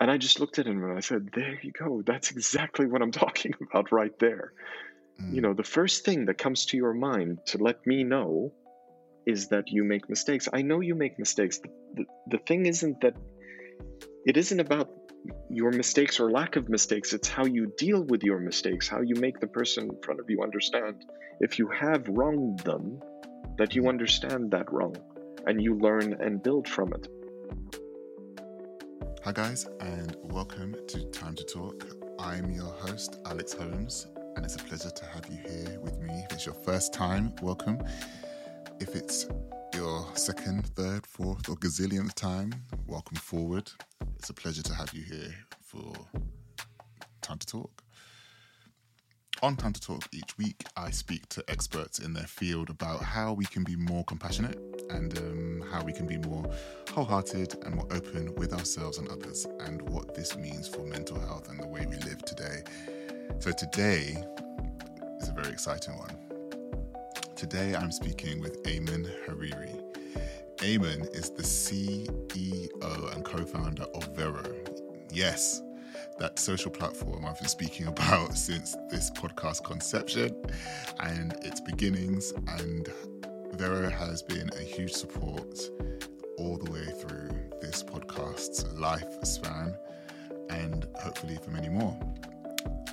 And I just looked at him and I said, There you go. That's exactly what I'm talking about right there. Mm. You know, the first thing that comes to your mind to let me know is that you make mistakes. I know you make mistakes. The, the, the thing isn't that it isn't about your mistakes or lack of mistakes, it's how you deal with your mistakes, how you make the person in front of you understand if you have wronged them, that you understand that wrong and you learn and build from it. Hi, guys, and welcome to Time to Talk. I'm your host, Alex Holmes, and it's a pleasure to have you here with me. If it's your first time, welcome. If it's your second, third, fourth, or gazillionth time, welcome forward. It's a pleasure to have you here for Time to Talk. On Time to Talk each week, I speak to experts in their field about how we can be more compassionate and um, how we can be more wholehearted and more open with ourselves and others, and what this means for mental health and the way we live today. So, today is a very exciting one. Today, I'm speaking with Ayman Hariri. Ayman is the CEO and co founder of Vero. Yes, that social platform I've been speaking about since this podcast conception and its beginnings. And Vero has been a huge support all the way through this podcast's lifespan and hopefully for many more.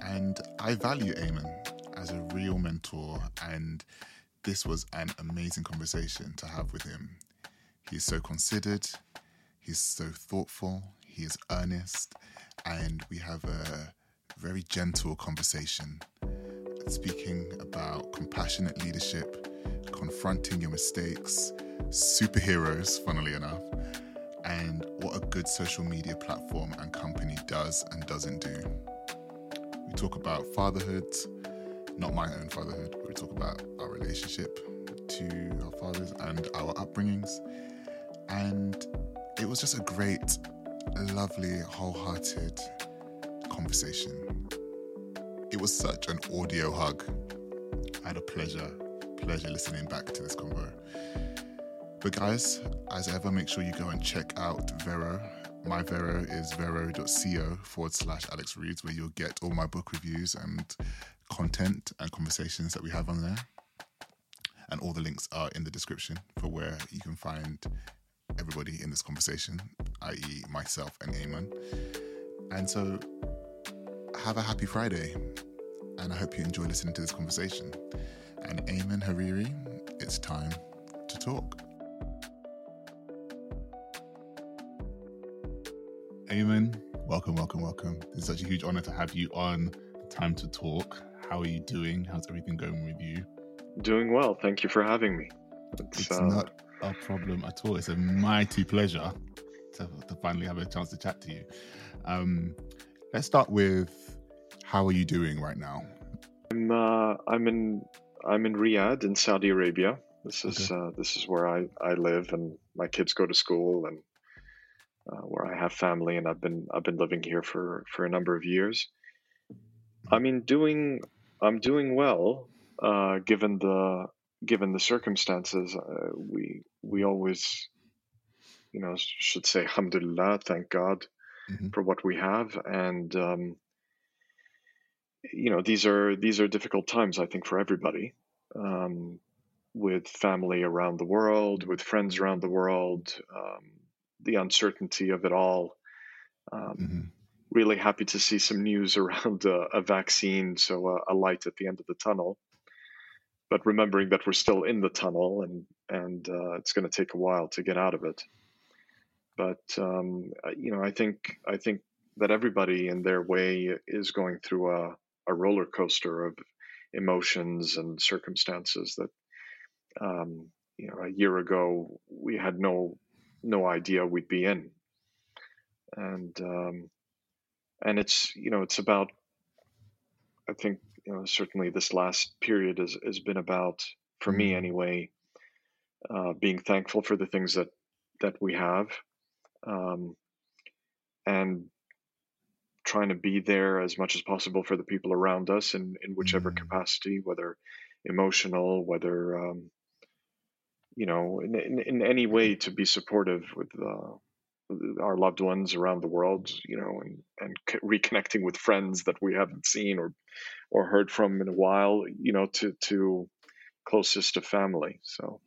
And I value Ayman as a real mentor, and this was an amazing conversation to have with him. He's so considered, he's so thoughtful, he is earnest, and we have a very gentle conversation speaking about compassionate leadership, confronting your mistakes, superheroes, funnily enough, and what a good social media platform and company does and doesn't do. We talk about fatherhood, not my own fatherhood, but we talk about our relationship to our fathers and our upbringings. And it was just a great lovely, wholehearted conversation. It was such an audio hug. I had a pleasure, pleasure listening back to this convo. But guys, as ever, make sure you go and check out Vero. My Vero is vero.co forward slash Alex Reads, where you'll get all my book reviews and content and conversations that we have on there. And all the links are in the description for where you can find everybody in this conversation, i.e., myself and Ayman. And so, have a happy Friday, and I hope you enjoy listening to this conversation. And Ayman Hariri, it's time to talk. Ayman, welcome, welcome, welcome. It's such a huge honor to have you on Time to Talk. How are you doing? How's everything going with you? Doing well. Thank you for having me. It's, it's uh, not a problem at all. It's a mighty pleasure to, to finally have a chance to chat to you. Um, let's start with how are you doing right now? I'm uh, I'm in I'm in Riyadh in Saudi Arabia. This is okay. uh, this is where I, I live and my kids go to school and uh, where I have family and I've been I've been living here for for a number of years. I mean, doing I'm doing well uh, given the given the circumstances, uh, we we always, you know, should say Alhamdulillah, thank God mm-hmm. for what we have, and um, you know, these are these are difficult times, I think, for everybody, um, with family around the world, with friends around the world, um, the uncertainty of it all. Um, mm-hmm. Really happy to see some news around a vaccine, so a, a light at the end of the tunnel but remembering that we're still in the tunnel and and uh, it's going to take a while to get out of it. But um, you know, I think I think that everybody in their way is going through a, a roller coaster of emotions and circumstances that um, you know a year ago we had no no idea we'd be in, and um, and it's you know it's about I think you know certainly this last period has has been about for me mm. anyway uh, being thankful for the things that that we have um, and trying to be there as much as possible for the people around us in, in whichever mm. capacity whether emotional whether um, you know in, in, in, any way to be supportive with uh, our loved ones around the world, you know, and and reconnecting with friends that we haven't seen or or heard from in a while, you know, to to closest to family. So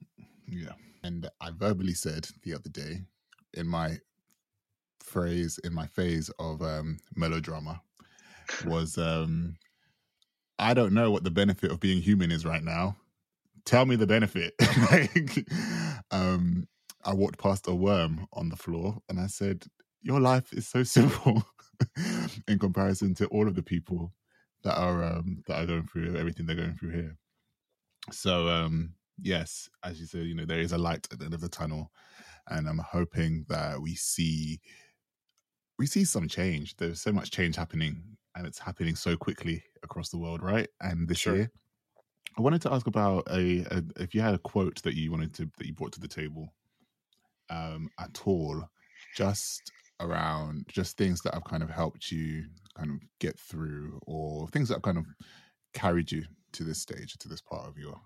yeah, and I verbally said the other day in my phrase in my phase of um, melodrama was um, I don't know what the benefit of being human is right now. Tell me the benefit. like, um, I walked past a worm on the floor and I said, Your life is so simple in comparison to all of the people that are um, that are going through everything they're going through here. So um, yes, as you said, you know, there is a light at the end of the tunnel. And I'm hoping that we see we see some change. There's so much change happening and it's happening so quickly across the world, right? And this sure. year. I wanted to ask about a, a, if you had a quote that you wanted to that you brought to the table um, at all, just around just things that have kind of helped you kind of get through, or things that have kind of carried you to this stage, to this part of your.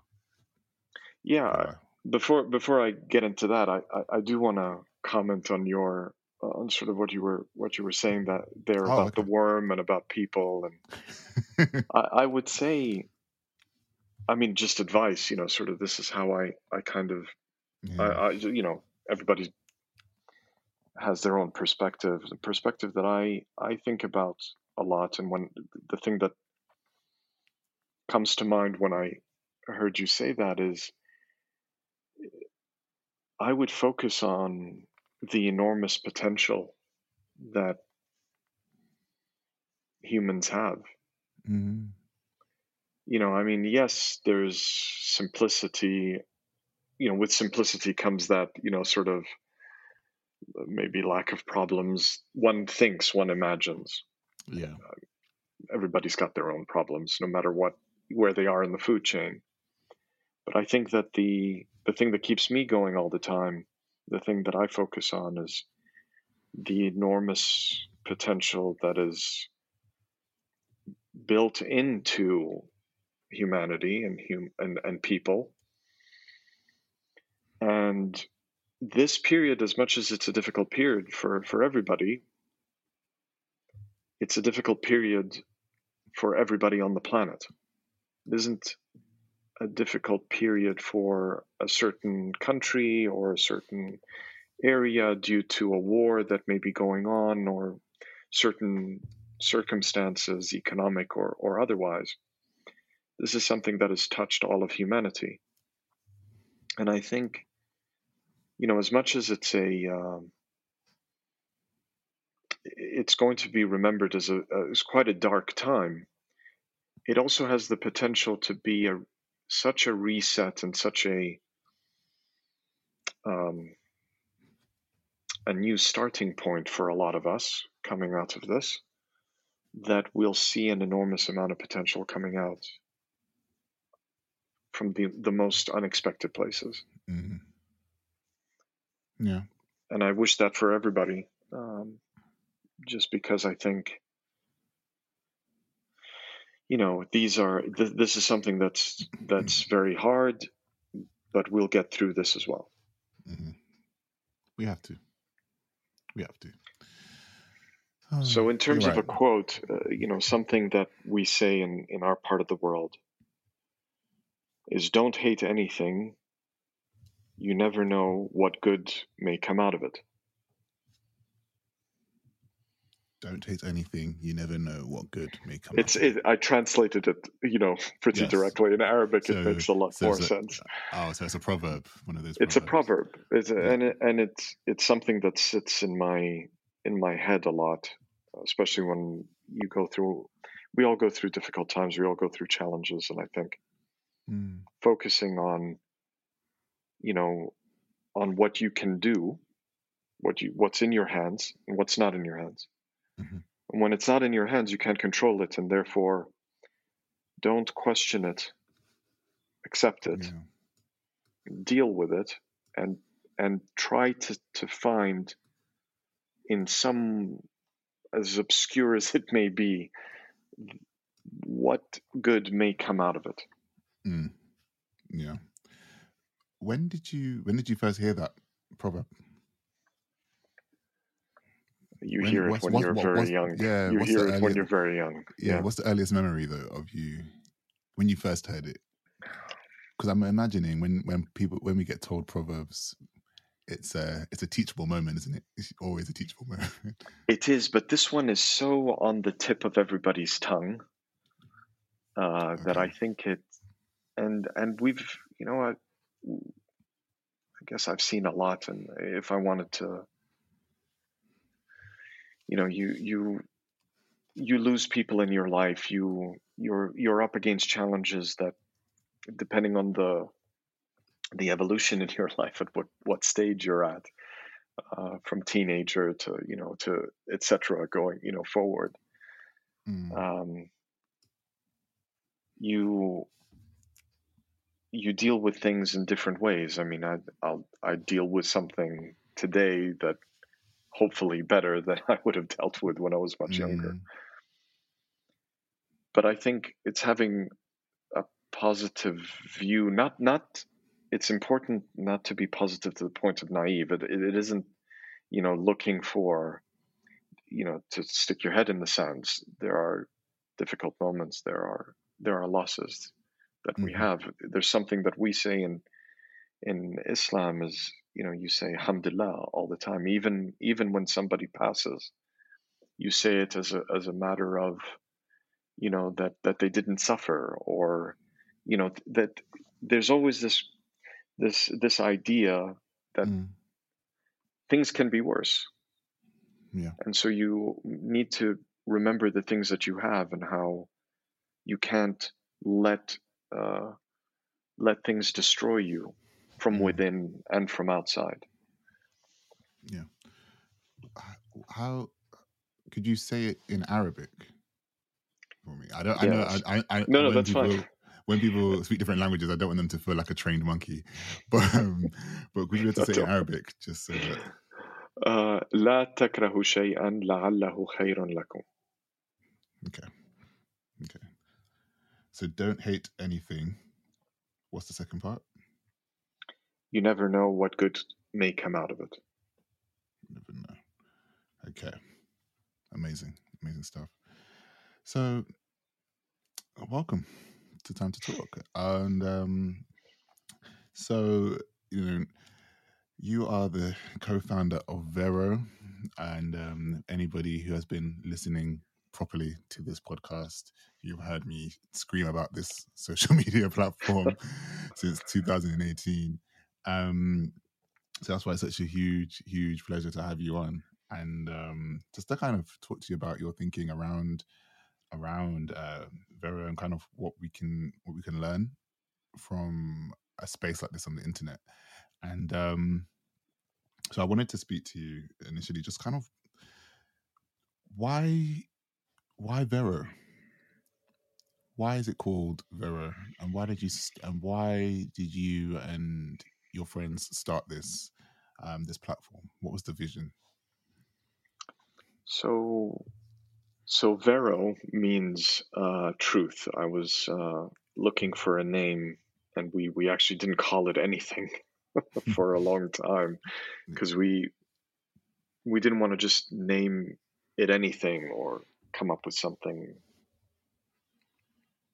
Yeah, before before I get into that, I I, I do want to comment on your uh, on sort of what you were what you were saying that there oh, about okay. the worm and about people, and I, I would say I mean, just advice, you know, sort of this is how I, I kind of, yeah. I, I, you know, everybody has their own perspective. The perspective that I I think about a lot, and when the thing that comes to mind when I heard you say that is, I would focus on the enormous potential that humans have. Mm-hmm. You know, I mean, yes, there's simplicity you know, with simplicity comes that, you know, sort of maybe lack of problems. One thinks, one imagines. Yeah. Uh, everybody's got their own problems, no matter what, where they are in the food chain. But I think that the the thing that keeps me going all the time, the thing that I focus on is the enormous potential that is built into humanity and hum- and, and people and this period, as much as it's a difficult period for, for everybody, it's a difficult period for everybody on the planet. It isn't a difficult period for a certain country or a certain area due to a war that may be going on or certain circumstances, economic or, or otherwise. This is something that has touched all of humanity. And I think, you know, as much as it's a, um, it's going to be remembered as a as quite a dark time. It also has the potential to be a such a reset and such a um, a new starting point for a lot of us coming out of this that we'll see an enormous amount of potential coming out from the, the most unexpected places. Mm-hmm. Yeah. And I wish that for everybody, um, just because I think, you know, these are, th- this is something that's, that's very hard, but we'll get through this as well. Mm-hmm. We have to. We have to. so, in terms right. of a quote, uh, you know, something that we say in, in our part of the world is don't hate anything. You never know what good may come out of it. Don't hate anything. You never know what good may come. It's. It, I translated it, you know, pretty yes. directly in Arabic. So, it makes a lot so more sense. Oh, so it's a proverb. One of those. It's a proverb. It's a, yeah. and it, and it's it's something that sits in my in my head a lot, especially when you go through. We all go through difficult times. We all go through challenges, and I think mm. focusing on you know on what you can do what you what's in your hands and what's not in your hands mm-hmm. when it's not in your hands you can't control it and therefore don't question it accept it yeah. deal with it and and try to to find in some as obscure as it may be what good may come out of it Mm. Yeah. When did you when did you first hear that proverb? You when, hear it when you're very young. Yeah, you hear it earliest, when you're very young. Yeah, yeah. What's the earliest memory though of you when you first heard it? Because I'm imagining when when people when we get told proverbs, it's a it's a teachable moment, isn't it? It's always a teachable moment. It is, but this one is so on the tip of everybody's tongue uh, okay. that I think it, and and we've you know I, I guess I've seen a lot, and if I wanted to, you know, you you you lose people in your life, you you're you're up against challenges that, depending on the the evolution in your life at what what stage you're at, uh, from teenager to you know to etc. Going you know forward. Mm. Um, you you deal with things in different ways. I mean, I I'll, I deal with something today that hopefully better than I would have dealt with when I was much mm. younger. But I think it's having a positive view. Not not. It's important not to be positive to the point of naive. It, it, it isn't, you know, looking for, you know, to stick your head in the sand. There are difficult moments. There are there are losses that we mm-hmm. have. There's something that we say in in Islam is you know you say Alhamdulillah all the time. Even even when somebody passes, you say it as a as a matter of you know that that they didn't suffer or you know that there's always this this this idea that mm. things can be worse. Yeah. And so you need to remember the things that you have and how you can't let uh, let things destroy you from mm. within and from outside. Yeah. How could you say it in Arabic for me? I don't. I know. I, I, no, no, that's people, fine. When people speak different languages, I don't want them to feel like a trained monkey. But um, but could you be able to say in Arabic just so that? Uh, لا تكرهوا شيئا لعله خير لكم. Okay. Okay. So don't hate anything. What's the second part? You never know what good may come out of it. Never know. Okay. Amazing. Amazing stuff. So welcome to Time to Talk. And um so you know you are the co-founder of Vero and um, anybody who has been listening properly to this podcast, you've heard me scream about this social media platform since 2018. Um, so that's why it's such a huge, huge pleasure to have you on, and um, just to kind of talk to you about your thinking around around uh, Vero and kind of what we can what we can learn from a space like this on the internet. And um, so I wanted to speak to you initially, just kind of why why Vero? Why is it called Vero? And why did you and why did you and your friends start this um, this platform? What was the vision? So, so Vero means uh, truth. I was uh, looking for a name, and we we actually didn't call it anything for a long time because we we didn't want to just name it anything or come up with something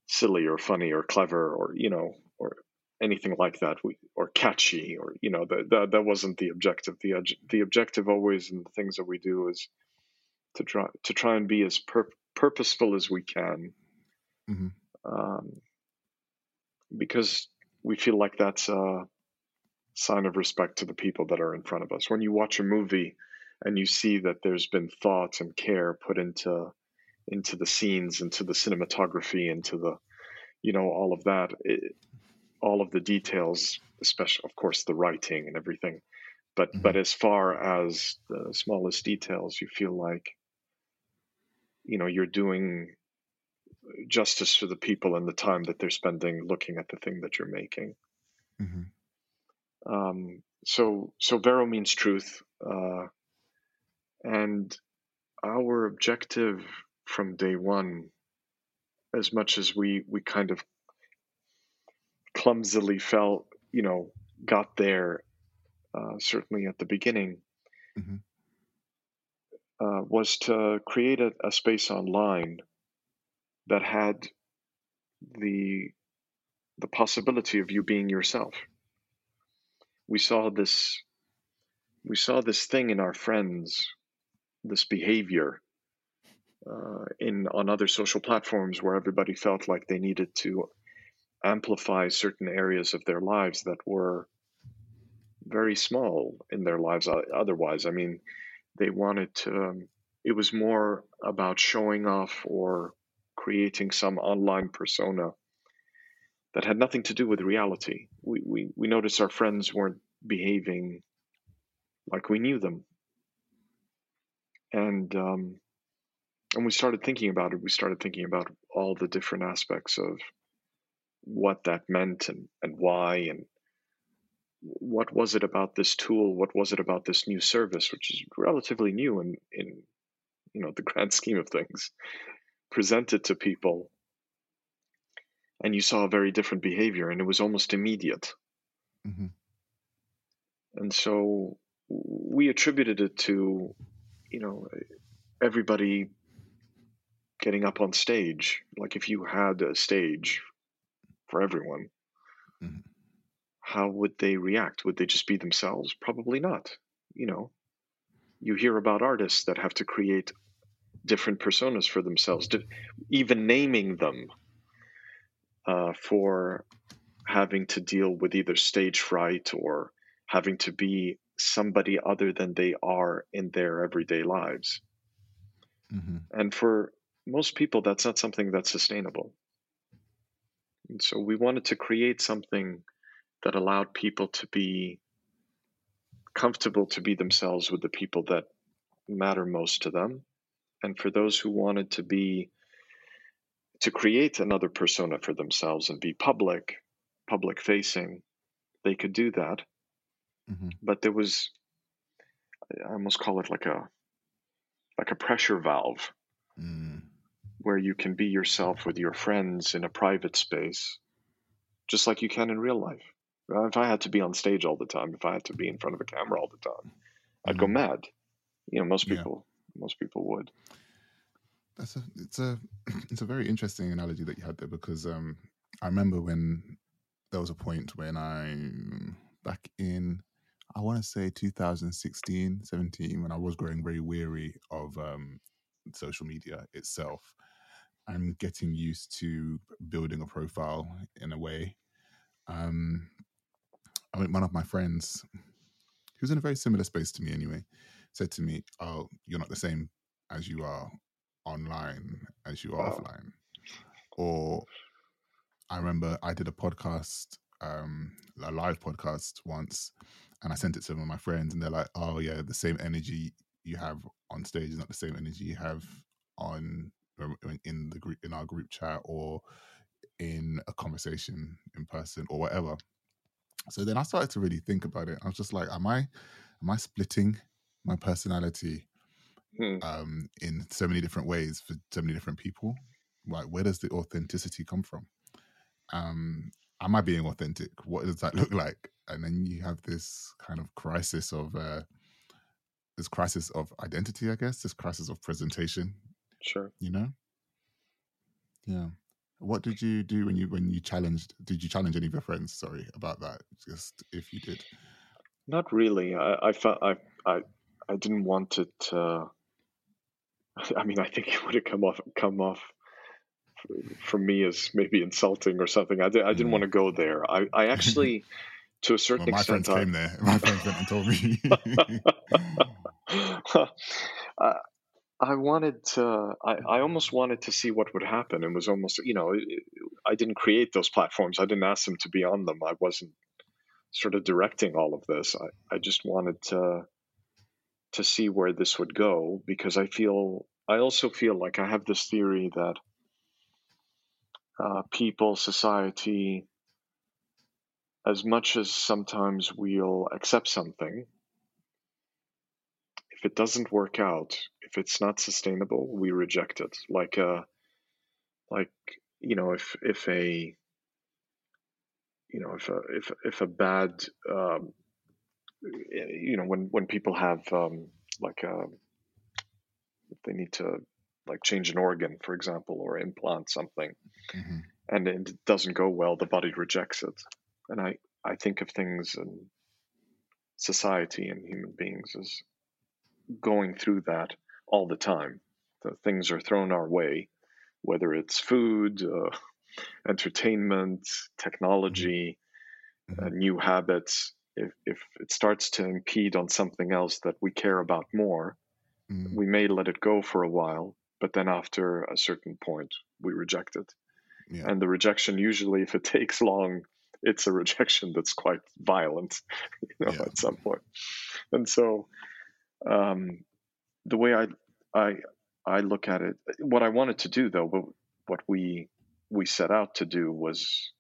silly or funny or clever or you know or anything like that or catchy or you know that, that that wasn't the objective. The the objective always in the things that we do is to try to try and be as pur- purposeful as we can. Mm-hmm. um, because we feel like that's a sign of respect to the people that are in front of us. When you watch a movie and you see that there's been thought and care put into into the scenes, into the cinematography, into the, you know, all of that, it, all of the details, especially, of course, the writing and everything. But mm-hmm. but as far as the smallest details, you feel like, you know, you're doing justice for the people and the time that they're spending looking at the thing that you're making. Mm-hmm. Um, so so Vero means truth, uh, and our objective from day one as much as we we kind of clumsily felt you know got there uh, certainly at the beginning mm-hmm. uh, was to create a, a space online that had the the possibility of you being yourself. We saw this we saw this thing in our friends, this behavior uh, in on other social platforms where everybody felt like they needed to amplify certain areas of their lives that were very small in their lives otherwise. I mean, they wanted to, um, it was more about showing off or creating some online persona that had nothing to do with reality. We, we, we noticed our friends weren't behaving like we knew them. And, um, and we started thinking about it. We started thinking about all the different aspects of what that meant and, and why and what was it about this tool? What was it about this new service, which is relatively new in, in you know the grand scheme of things, presented to people, and you saw a very different behavior, and it was almost immediate. Mm-hmm. And so we attributed it to, you know, everybody getting up on stage. Like if you had a stage for everyone, mm-hmm how would they react? Would they just be themselves? Probably not. You know, you hear about artists that have to create different personas for themselves, even naming them uh, for having to deal with either stage fright or having to be somebody other than they are in their everyday lives. Mm-hmm. And for most people, that's not something that's sustainable. And so we wanted to create something that allowed people to be comfortable to be themselves with the people that matter most to them. And for those who wanted to be, to create another persona for themselves and be public, public facing, they could do that. Mm-hmm. But there was, I almost call it like a, like a pressure valve mm. Where you can be yourself with your friends in a private space, just like you can in real life. If I had to be on stage all the time, if I had to be in front of a camera all the time, I'd go mm-hmm. mad. You know, most people, yeah. most people would. That's a it's a it's a very interesting analogy that you had there because um, I remember when there was a point when I back in I want to say 2016, 17 when I was growing very weary of um, social media itself and getting used to building a profile in a way um, I mean, one of my friends, who's in a very similar space to me anyway, said to me, "Oh, you're not the same as you are online as you are wow. offline." Or I remember I did a podcast, um, a live podcast once, and I sent it to some of my friends, and they're like, "Oh yeah, the same energy you have on stage is not the same energy you have on in the group in our group chat or in a conversation in person or whatever." So then I started to really think about it. I was just like, am I am I splitting my personality hmm. um, in so many different ways for so many different people? Like, where does the authenticity come from? Um, am I being authentic? What does that look like? And then you have this kind of crisis of uh, this crisis of identity, I guess, this crisis of presentation. Sure. You know? Yeah. What did you do when you when you challenged? Did you challenge any of your friends? Sorry about that. Just if you did. Not really. I I felt I I I didn't want it. to... I mean, I think it would have come off come off from me as maybe insulting or something. I, did, I didn't mm. want to go there. I, I actually, to a certain well, my extent, friends I, came there. My friends went and told me. uh, I wanted to, I, I almost wanted to see what would happen and was almost, you know, I didn't create those platforms. I didn't ask them to be on them. I wasn't sort of directing all of this. I, I just wanted to, to see where this would go because I feel, I also feel like I have this theory that uh, people, society, as much as sometimes we'll accept something, if it doesn't work out, if it's not sustainable, we reject it. Like a, uh, like you know, if if a you know if a if if a bad um, you know when when people have um, like a if they need to like change an organ, for example, or implant something, mm-hmm. and it doesn't go well, the body rejects it. And I, I think of things in society and human beings as going through that all the time. The things are thrown our way, whether it's food, uh, entertainment, technology, mm-hmm. uh, new habits. If, if it starts to impede on something else that we care about more, mm-hmm. we may let it go for a while, but then after a certain point, we reject it. Yeah. And the rejection, usually, if it takes long, it's a rejection that's quite violent, you know, yeah. at some point. And so, um, the way I I I look at it, what I wanted to do though, what we we set out to do was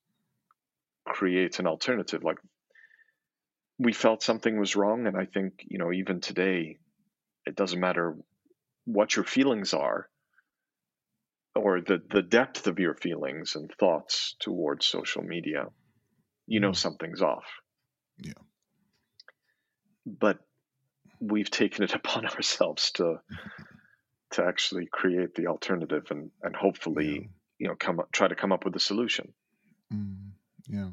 create an alternative. Like we felt something was wrong, and I think you know even today, it doesn't matter what your feelings are or the the depth of your feelings and thoughts towards social media you know mm. something's off yeah but we've taken it upon ourselves to to actually create the alternative and and hopefully yeah. you know come up, try to come up with a solution. Mm, yeah.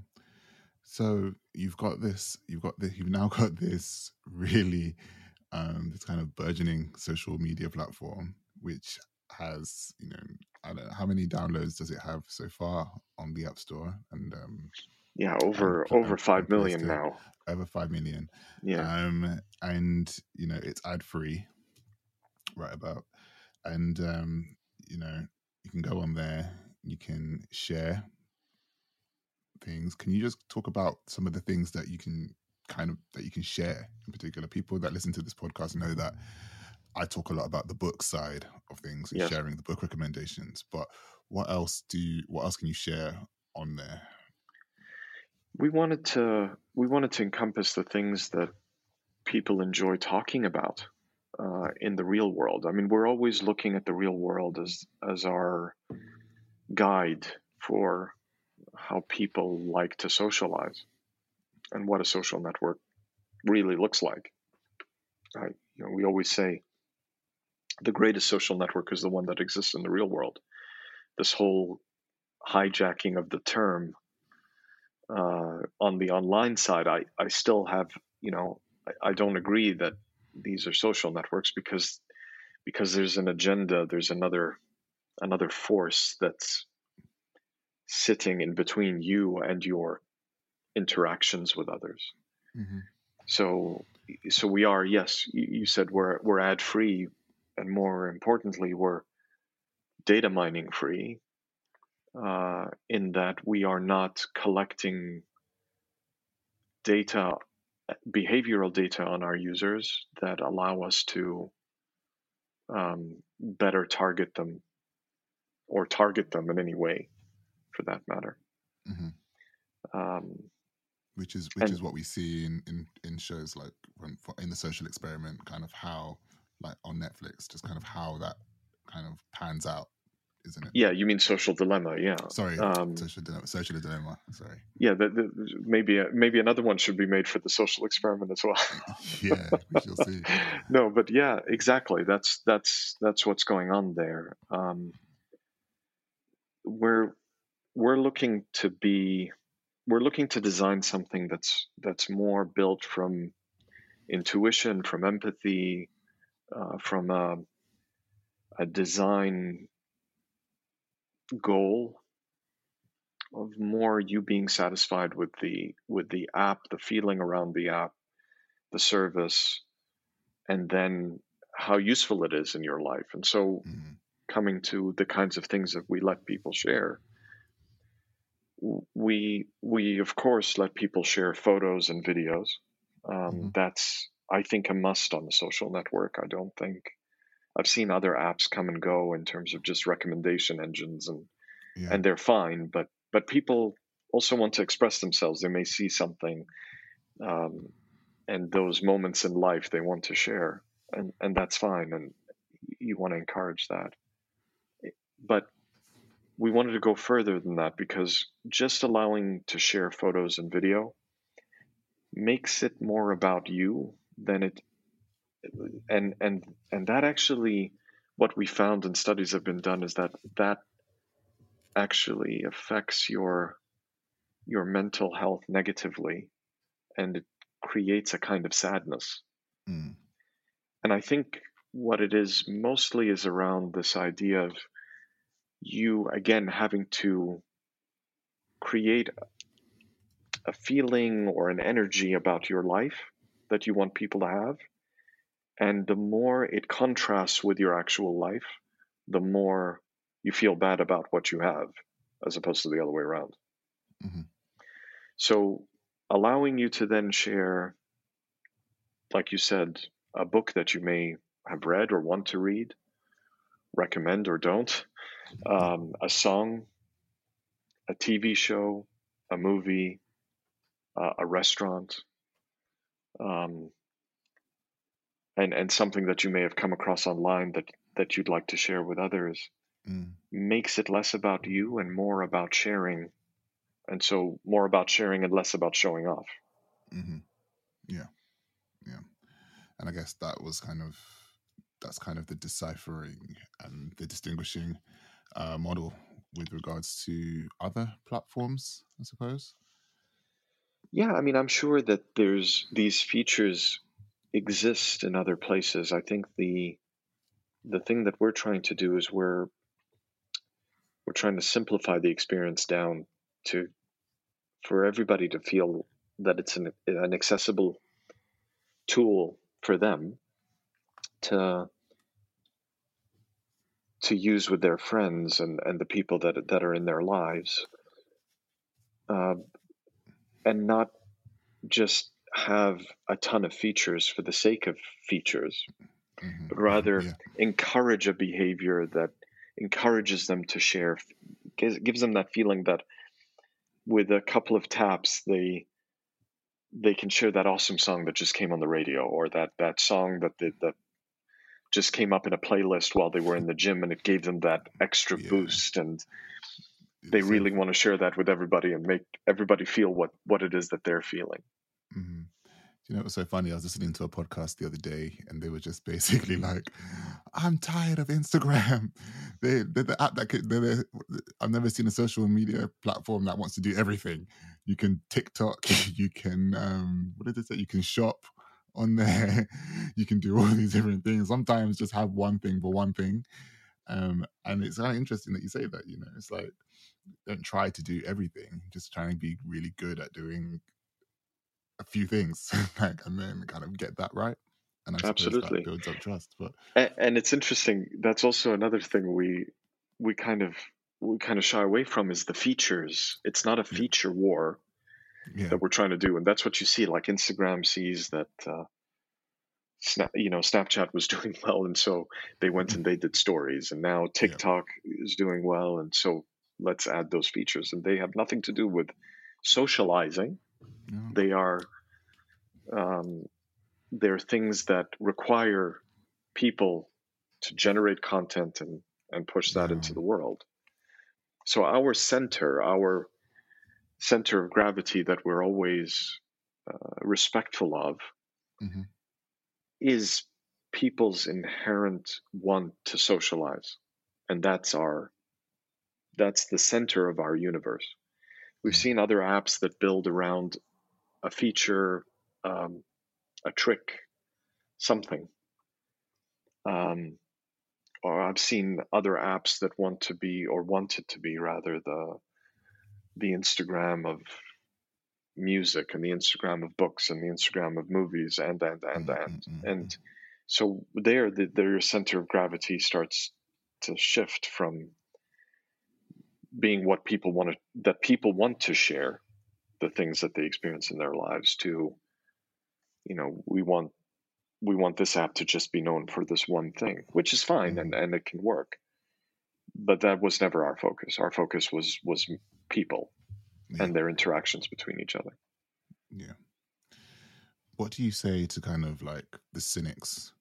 So you've got this you've got this you've now got this really um this kind of burgeoning social media platform which has you know I don't know how many downloads does it have so far on the App Store? And um yeah over over and, 5 million now over 5 million yeah um and you know it's ad free right about and um you know you can go on there you can share things can you just talk about some of the things that you can kind of that you can share in particular people that listen to this podcast know that I talk a lot about the book side of things and yes. sharing the book recommendations. But what else do you, what else can you share on there? We wanted to we wanted to encompass the things that people enjoy talking about uh, in the real world. I mean, we're always looking at the real world as as our guide for how people like to socialize and what a social network really looks like. I, you know, we always say the greatest social network is the one that exists in the real world. This whole hijacking of the term uh, on the online side, I, I still have, you know, I, I don't agree that these are social networks because because there's an agenda, there's another another force that's sitting in between you and your interactions with others. Mm-hmm. So so we are yes, you, you said we're we're ad free, and more importantly, we're data mining free uh, in that we are not collecting data, behavioral data on our users that allow us to um, better target them or target them in any way for that matter. Mm-hmm. Um, which is which and, is what we see in, in, in shows like when, in the social experiment, kind of how like on Netflix, just kind of how that kind of pans out, isn't it? Yeah, you mean Social Dilemma? Yeah. Sorry, um, social, dilemma, social Dilemma. Sorry. Yeah, the, the, maybe maybe another one should be made for the social experiment as well. yeah, we shall see. no, but yeah, exactly. That's that's that's what's going on there. Um, we're we're looking to be we're looking to design something that's that's more built from intuition, from empathy, uh, from a, a design goal of more you being satisfied with the with the app, the feeling around the app, the service, and then how useful it is in your life. And so, mm-hmm. coming to the kinds of things that we let people share, we we of course let people share photos and videos. Um, mm-hmm. That's I think a must on the social network. I don't think I've seen other apps come and go in terms of just recommendation engines and yeah. and they're fine, but but people also want to express themselves. They may see something um, and those moments in life they want to share and and that's fine and you want to encourage that. But we wanted to go further than that because just allowing to share photos and video makes it more about you than it and and and that actually what we found in studies have been done is that that actually affects your your mental health negatively and it creates a kind of sadness. Mm. And I think what it is mostly is around this idea of you again having to create a feeling or an energy about your life that you want people to have. And the more it contrasts with your actual life, the more you feel bad about what you have, as opposed to the other way around. Mm-hmm. So, allowing you to then share, like you said, a book that you may have read or want to read, recommend or don't, um, a song, a TV show, a movie, uh, a restaurant, um, and and something that you may have come across online that that you'd like to share with others Mm. makes it less about you and more about sharing, and so more about sharing and less about showing off. hmm Yeah, yeah, and I guess that was kind of that's kind of the deciphering and the distinguishing uh, model with regards to other platforms, I suppose. Yeah, I mean, I'm sure that there's these features exist in other places. I think the the thing that we're trying to do is we're we're trying to simplify the experience down to for everybody to feel that it's an, an accessible tool for them to to use with their friends and, and the people that that are in their lives, uh, and not just have a ton of features for the sake of features, hmm but rather Yeah, encourage a behavior that encourages them to share, gives, gives them that feeling that with a couple of taps they they can share that awesome song that just came on the radio or that that song that they, that just came up in a playlist while they were in the gym and it gave them that extra yeah. boost and they really want to share that with everybody and make everybody feel what what it is that they're feeling mhm. You know, it was so funny. I was listening to a podcast the other day, and they were just basically like, "I'm tired of Instagram. They, they're the app that could, I've never seen a social media platform that wants to do everything. You can TikTok, you can um, what did they say? You can shop on there. You can do all these different things. Sometimes just have one thing for one thing. Um, and it's kind of interesting that you say that. You know, it's like don't try to do everything. Just trying to be really good at doing a few things, like, and then kind of get that right. And I absolutely that builds up trust. But and, and it's interesting that's also another thing we we kind of we kind of shy away from is the features it's not a Yeah. feature war yeah, that we're trying to do and that's what you see like instagram sees that uh, Snap, you know snapchat was doing well and so they went and they did stories and now tiktok is doing well and so let's add those features and they have nothing to do with socializing no, they are um, they're things that require people to generate content and and push that into the world. So our center our center of gravity that we're always uh, respectful of hmm is people's inherent want to socialize. And that's our that's the center of our universe. We've seen other apps that build around a feature um, a trick something. Um, or i've seen other apps that want to be or wanted to be rather the the instagram of music and the instagram of books and the instagram of movies and and and Mm, and. mm, mm, and so there the, their center of gravity starts to shift from being what people want to that people want to share the things that they experience in their lives to you know we want we want this app to just be known for this one thing which is fine and, mm-hmm. and it can work but that was never our focus our focus was was people Yeah. and their interactions between each other yeah. What do you say to kind of like the cynics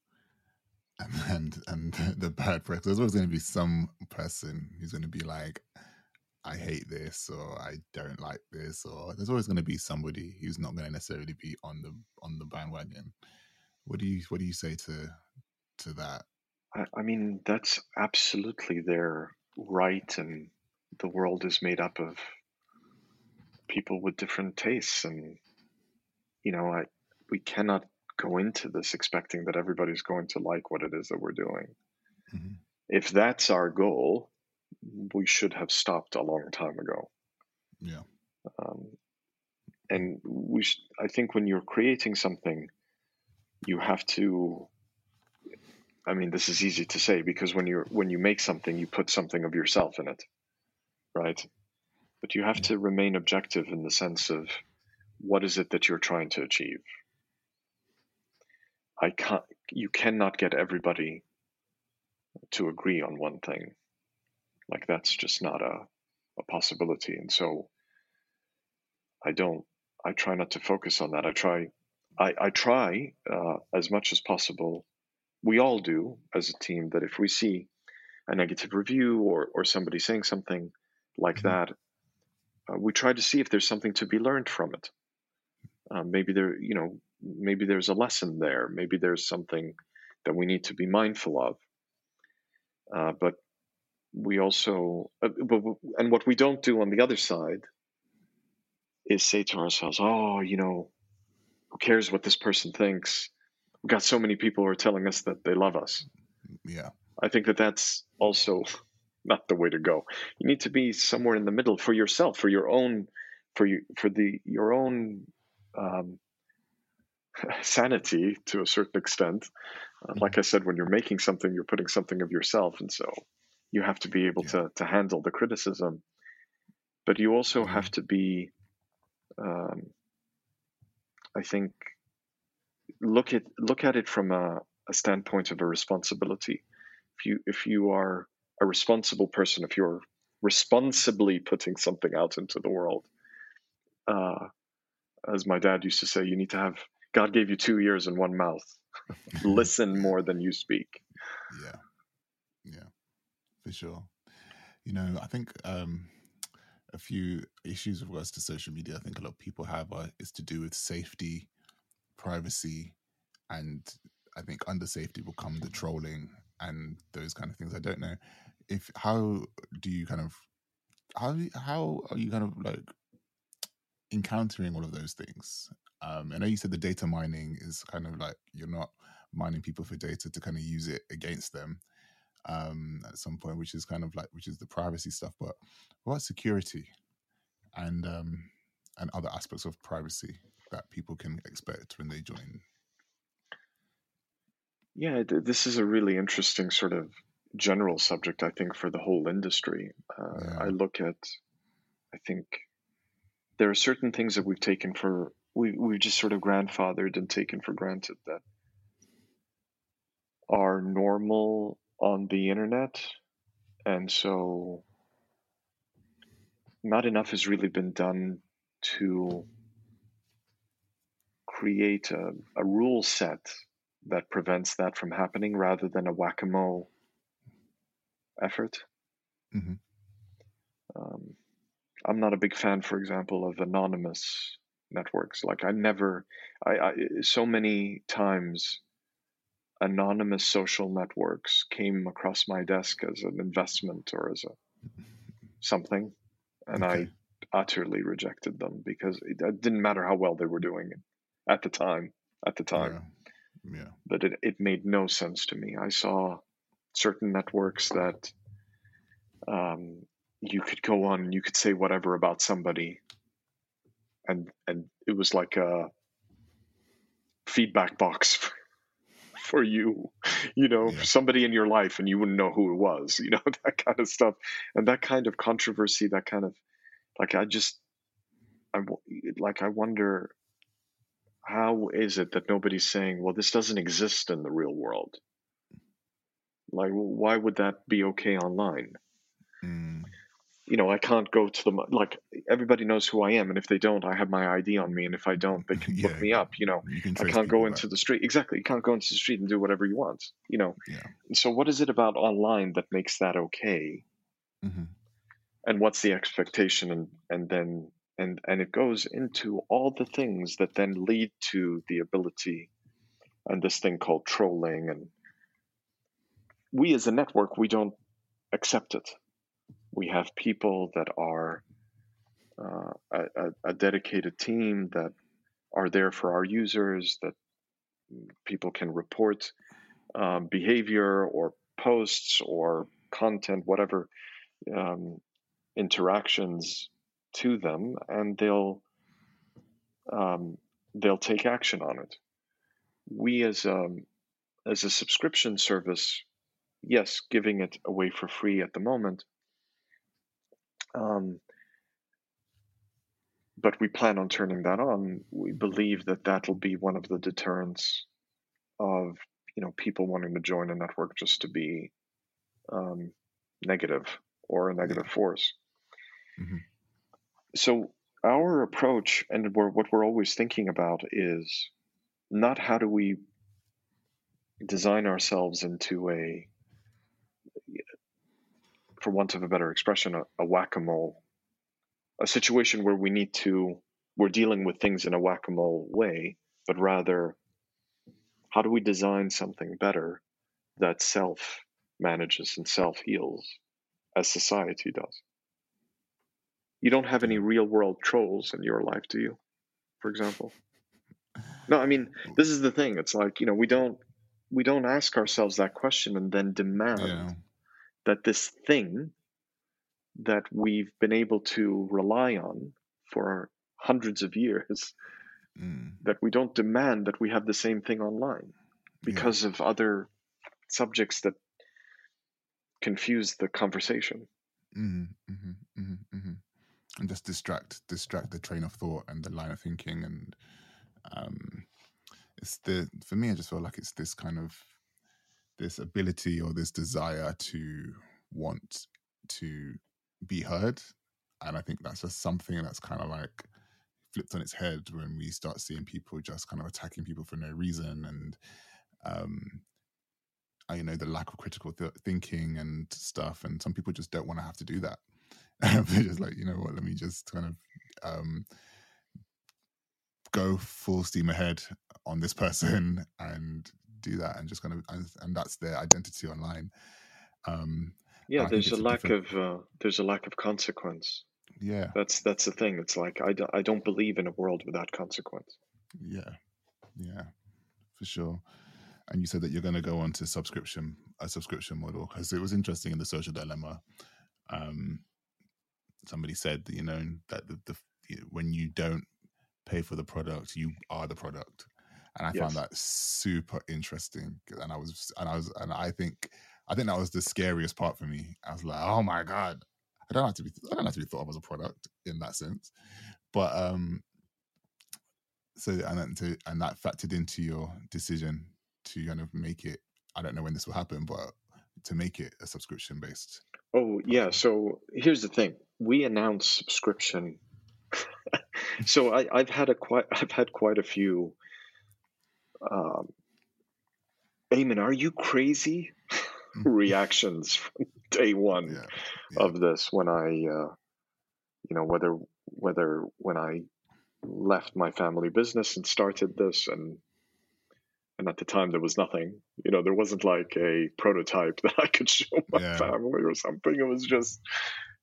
and and, and the bad press? There's always going to be some person who's going to be like, I hate this or I don't like this, or there's always going to be somebody who's not going to necessarily be on the on the bandwagon. What do you what do you say to to that I, I mean, that's absolutely their right, and the world is made up of people with different tastes, and you know, I we cannot go into this expecting that everybody's going to like what it is that we're doing. Mm-hmm. If that's our goal, we should have stopped a long time ago. Yeah. Um, and we, sh- I think, when you're creating something, you have to. I mean, this is easy to say because when you're when you make something, you put something of yourself in it, right? But you have to remain objective in the sense of what is it that you're trying to achieve. I can't. You cannot get everybody to agree on one thing. Like that's just not a, a possibility. And so I don't, I try not to focus on that. I try, I, I try uh, as much as possible. We all do as a team that if we see a negative review or, or somebody saying something like mm-hmm. that, uh, we try to see if there's something to be learned from it. Uh, maybe there, you know, maybe there's a lesson there. Maybe there's something that we need to be mindful of. Uh, but we also, uh, but, and what we don't do on the other side is say to ourselves, oh, you know, who cares what this person thinks? We've got so many people who are telling us that they love us. Yeah. I think that that's also not the way to go. You need to be somewhere in the middle for yourself, for your own, for you, for the your own um, sanity to a certain extent. Uh, mm-hmm. like I said, when you're making something, you're putting something of yourself, and so you have to be able yeah. to to handle the criticism. But you also mm-hmm. have to be, um, I think, look at look at it from a, a standpoint of a responsibility. If you if you are a responsible person, if you're responsibly putting something out into the world, uh, as my dad used to say, you need to have God gave you two ears and one mouth. Listen more than you speak. Yeah, yeah, for sure. You know, I think um, a few issues with regards to social media. I think a lot of people have uh, is to do with safety, privacy, and I think under safety will come the trolling and those kind of things. I don't know if how do you kind of how how are you kind of like encountering all of those things? Um, I know you said the data mining is kind of like you're not mining people for data to kind of use it against them um, at some point, which is kind of like which is the privacy stuff. But what security and um, and other aspects of privacy that people can expect when they join? Yeah, this is a really interesting sort of general subject, I think, for the whole industry. Uh, yeah. I look at, I think, there are certain things that we've taken for we we've just sort of grandfathered and taken for granted that are normal on the internet, and so not enough has really been done to create a, a rule set that prevents that from happening rather than a whack-a-mole effort. Mm-hmm. Um, I'm not a big fan, for example, of anonymous networks. Like I never, I, I so many times, anonymous social networks came across my desk as an investment or as a something, and okay. I utterly rejected them because it, it, didn't matter how well they were doing at the time. At the time, yeah, yeah. but it it made no sense to me. I saw certain networks that um, you could go on and you could say whatever about somebody and and it was like a feedback box for you you know yeah. somebody in your life and you wouldn't know who it was you know that kind of stuff. And that kind of controversy that kind of like i just i like i wonder how is it that nobody's saying well this doesn't exist in the real world. Like why would that be okay online? Mm you know, I can't go to the Like everybody knows who I am, and if they don't, I have my ID on me, and if I don't, they can yeah, look me up. You know, you I can't go into the street. Exactly, you can't go into the street and do whatever you want. You know, yeah. So what is it about online that makes that okay? Mm-hmm. And what's the expectation? And and then and and it goes into all the things that then lead to the ability and this thing called trolling and we as a network we don't accept it. We have people that are uh, a, a, dedicated team that are there for our users that people can report um, behavior or posts or content, whatever um, interactions to them, and they'll um, they'll take action on it. We as a um, as a subscription service, yes, giving it away for free at the moment. Um, but we plan on turning that on. We believe that that'll be one of the deterrents of you know people wanting to join a network just to be um, negative or a negative force. Mm-hmm. So our approach and we're, what we're always thinking about is not how do we design ourselves into a for want of a better expression a, a whack-a-mole. A situation where we need to we're dealing with things in a whack-a-mole way but rather how do we design something better that self manages and self heals as society does? You don't have any real world trolls in your life do you for example? No i mean this is the thing. It's like you know we don't we don't ask ourselves that question and then demand yeah. That this thing that we've been able to rely on for hundreds of years mm. that we don't demand that we have the same thing online because yeah. of other subjects that confuse the conversation mm-hmm, mm-hmm, mm-hmm, mm-hmm, and just distract distract the train of thought and the line of thinking and um it's the for me i just feel like it's this kind of this ability or this desire to want to be heard. And I think that's just something that's kind of like flipped on its head when we start seeing people just kind of attacking people for no reason and um you know the lack of critical th- thinking and stuff and some people just don't want to have to do that they're just like you know what let me just kind of um go full steam ahead on this person and do that and just kind of and, and that's their identity online um yeah there's a lack different... of uh, there's a lack of consequence. Yeah. That's that's the thing it's like I, do, I don't believe in a world without consequence. Yeah. Yeah. For sure. And you said that you're going to go on to subscription a subscription model because it was interesting in the social dilemma um somebody said that you know that the, the when you don't pay for the product you are the product and i yes. found that super interesting and i was and i was and i think I think that was the scariest part for me. I was like, oh my god, I don't have to be I don't have to be thought of as a product in that sense. But um, so and to, and that factored into your decision to kind of make it. I don't know when this will happen, but to make it a subscription based. Oh yeah. So here's the thing: we announced subscription. so I, I've had a quite I've had quite a few. Um, Ayman, are you crazy? reactions from day one yeah, yeah. of this when I, uh, you know, whether whether when I left my family business and started this and and at the time there was nothing you know there wasn't like a prototype that i could show my yeah. family or something it was just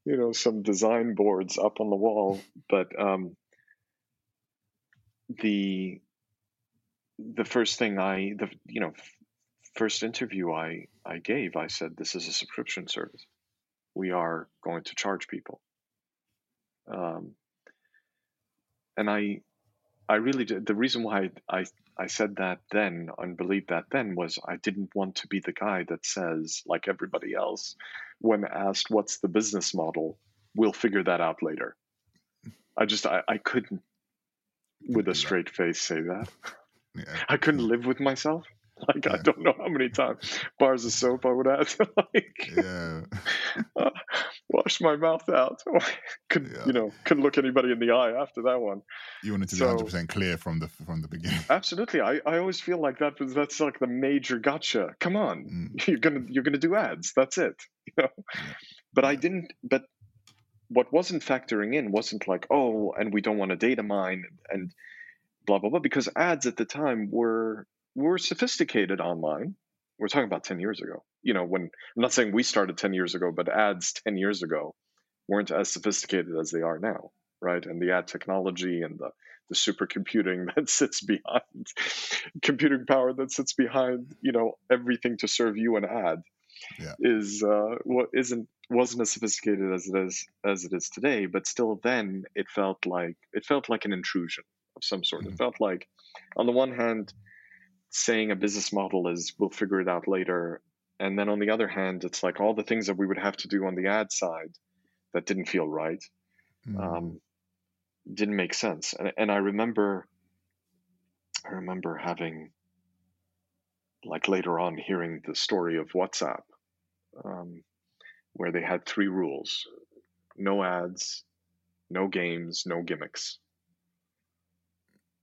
you know some design boards up on the wall but um the the first thing i the you know first interview I, I gave, I said, This is a subscription service. We are going to charge people. Um, and I, I really did. The reason why I, I said that then and believed that then was I didn't want to be the guy that says, like everybody else, when asked, What's the business model? We'll figure that out later. I just, I, I couldn't, with a straight face, say that. Yeah. I couldn't live with myself. Like yeah. I don't know how many times bars of soap I would have to like yeah. uh, wash my mouth out. could yeah. you know couldn't look anybody in the eye after that one. You wanted to so, be hundred percent clear from the from the beginning. Absolutely, I, I always feel like that was that's like the major gotcha. Come on, mm. you're gonna you're gonna do ads. That's it. You know, but I didn't. But what wasn't factoring in wasn't like oh, and we don't want to data mine and blah blah blah because ads at the time were were sophisticated online. we're talking about 10 years ago. You know, when I'm not saying we started 10 years ago, but ads 10 years ago weren't as sophisticated as they are now, right? And the ad technology and the, the supercomputing that sits behind computing power that sits behind, you know, everything to serve you an ad yeah. is uh, what isn't wasn't as sophisticated as it is as it is today. But still, then it felt like it felt like an intrusion of some sort. Mm-hmm. It felt like, on the one hand, saying a business model is we'll figure it out later, and then on the other hand, it's like all the things that we would have to do on the ad side that didn't feel right, mm-hmm. um, didn't make sense. And, and I remember, I remember having like later on hearing the story of WhatsApp, um, where they had three rules no ads, no games, no gimmicks.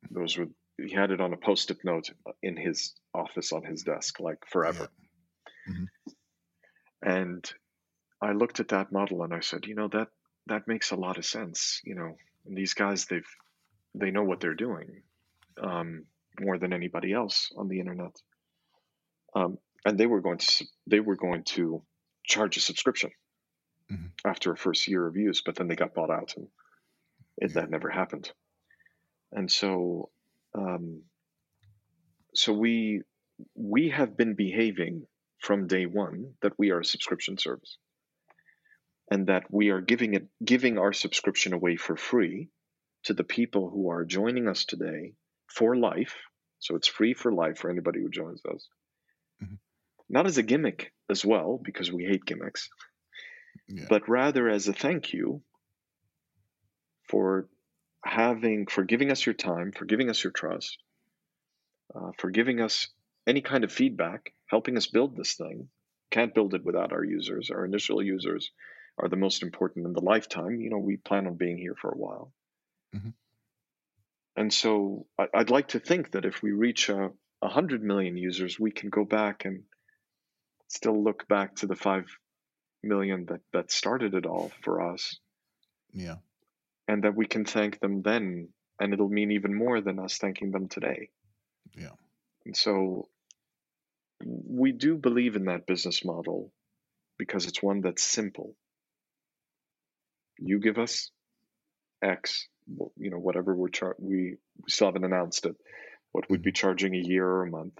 Those were, he had it on a post it note in his office on his desk, like forever. Yeah. Mm-hmm. And I looked at that model and I said, you know, that, that makes a lot of sense. You know, and these guys, they've, they know what they're doing um, more than anybody else on the internet um, and they were going to they were going to charge a subscription mm-hmm. after a first year of use, but then they got bought out, and it, that never happened. And so, um, so we we have been behaving from day one that we are a subscription service, and that we are giving it giving our subscription away for free to the people who are joining us today for life. So it's free for life for anybody who joins us mm-hmm. not as a gimmick as well, because we hate gimmicks, yeah. but rather as a thank you for having, for giving us your time, for giving us your trust, uh, for giving us any kind of feedback, helping us build this thing. Can't build it without our users. Our initial users are the most important in the lifetime. You know, we plan on being here for a while. Mm-hmm. And so I, would like to think that if we reach a, 100 million users, we can go back and still look back to the 5 million that, that started it all for us. Yeah. And that we can thank them then, and it'll mean even more than us thanking them today. Yeah. And so we do believe in that business model because it's one that's simple. You give us X, you know, whatever we're char- we, we still haven't announced it what we'd be charging a year or a month.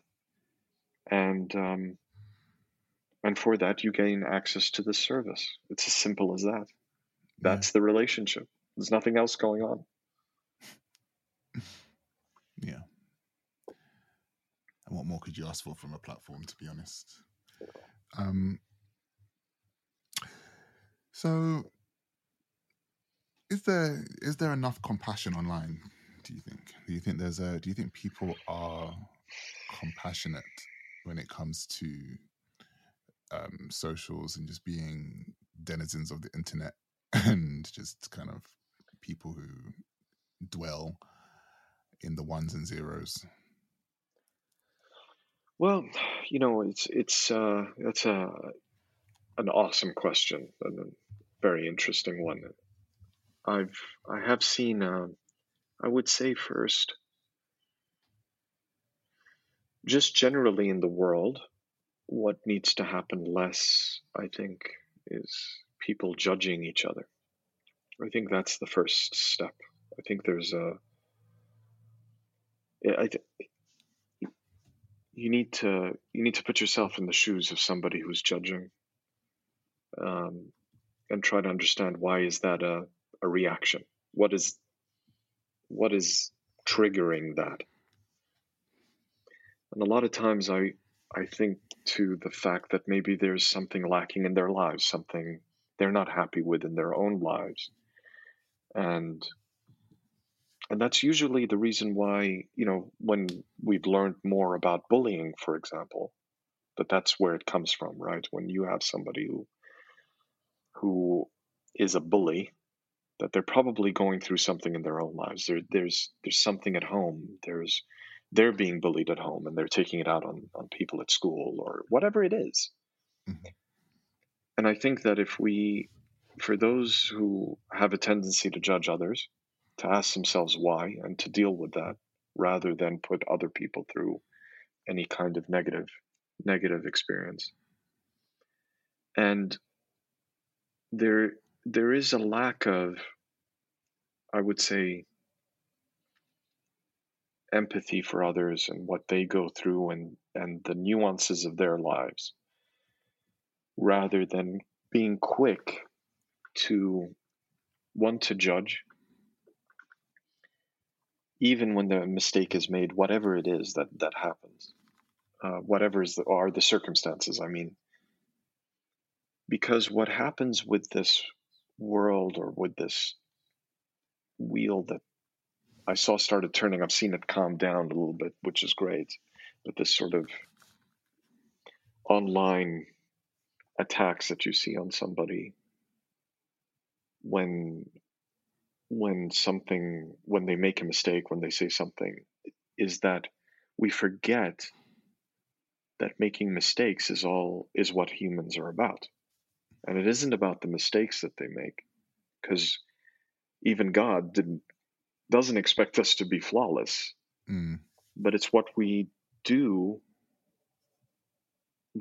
And um, and for that you gain access to the service. It's as simple as that. That's yeah. the relationship. There's nothing else going on. Yeah. And what more could you ask for from a platform, to be honest? Um, so, is there is there enough compassion online do you think? Do you think there's a do you think people are compassionate when it comes to um, socials and just being denizens of the internet and just kind of people who dwell in the ones and zeros? Well, you know, it's it's uh, that's a an awesome question and a very interesting one. I've I have seen uh, I would say first, just generally in the world, what needs to happen less, I think, is people judging each other. I think that's the first step. I think there's a. I you need to you need to put yourself in the shoes of somebody who's judging, um, and try to understand why is that a, a reaction? What is what is triggering that? And a lot of times I I think to the fact that maybe there's something lacking in their lives, something they're not happy with in their own lives. And and that's usually the reason why, you know, when we've learned more about bullying, for example, that that's where it comes from, right? When you have somebody who who is a bully that they're probably going through something in their own lives. There, there's there's something at home. There's they're being bullied at home and they're taking it out on, on people at school or whatever it is. Mm-hmm. And I think that if we, for those who have a tendency to judge others, to ask themselves why and to deal with that rather than put other people through any kind of negative negative experience. And there there is a lack of I would say empathy for others and what they go through and, and the nuances of their lives rather than being quick to want to judge even when the mistake is made whatever it is that that happens uh, whatever is the, are the circumstances i mean because what happens with this world or with this wheel that I saw started turning. I've seen it calm down a little bit, which is great. But this sort of online attacks that you see on somebody when when something when they make a mistake when they say something is that we forget that making mistakes is all is what humans are about and it isn't about the mistakes that they make because even god didn't doesn't expect us to be flawless, mm. but it's what we do,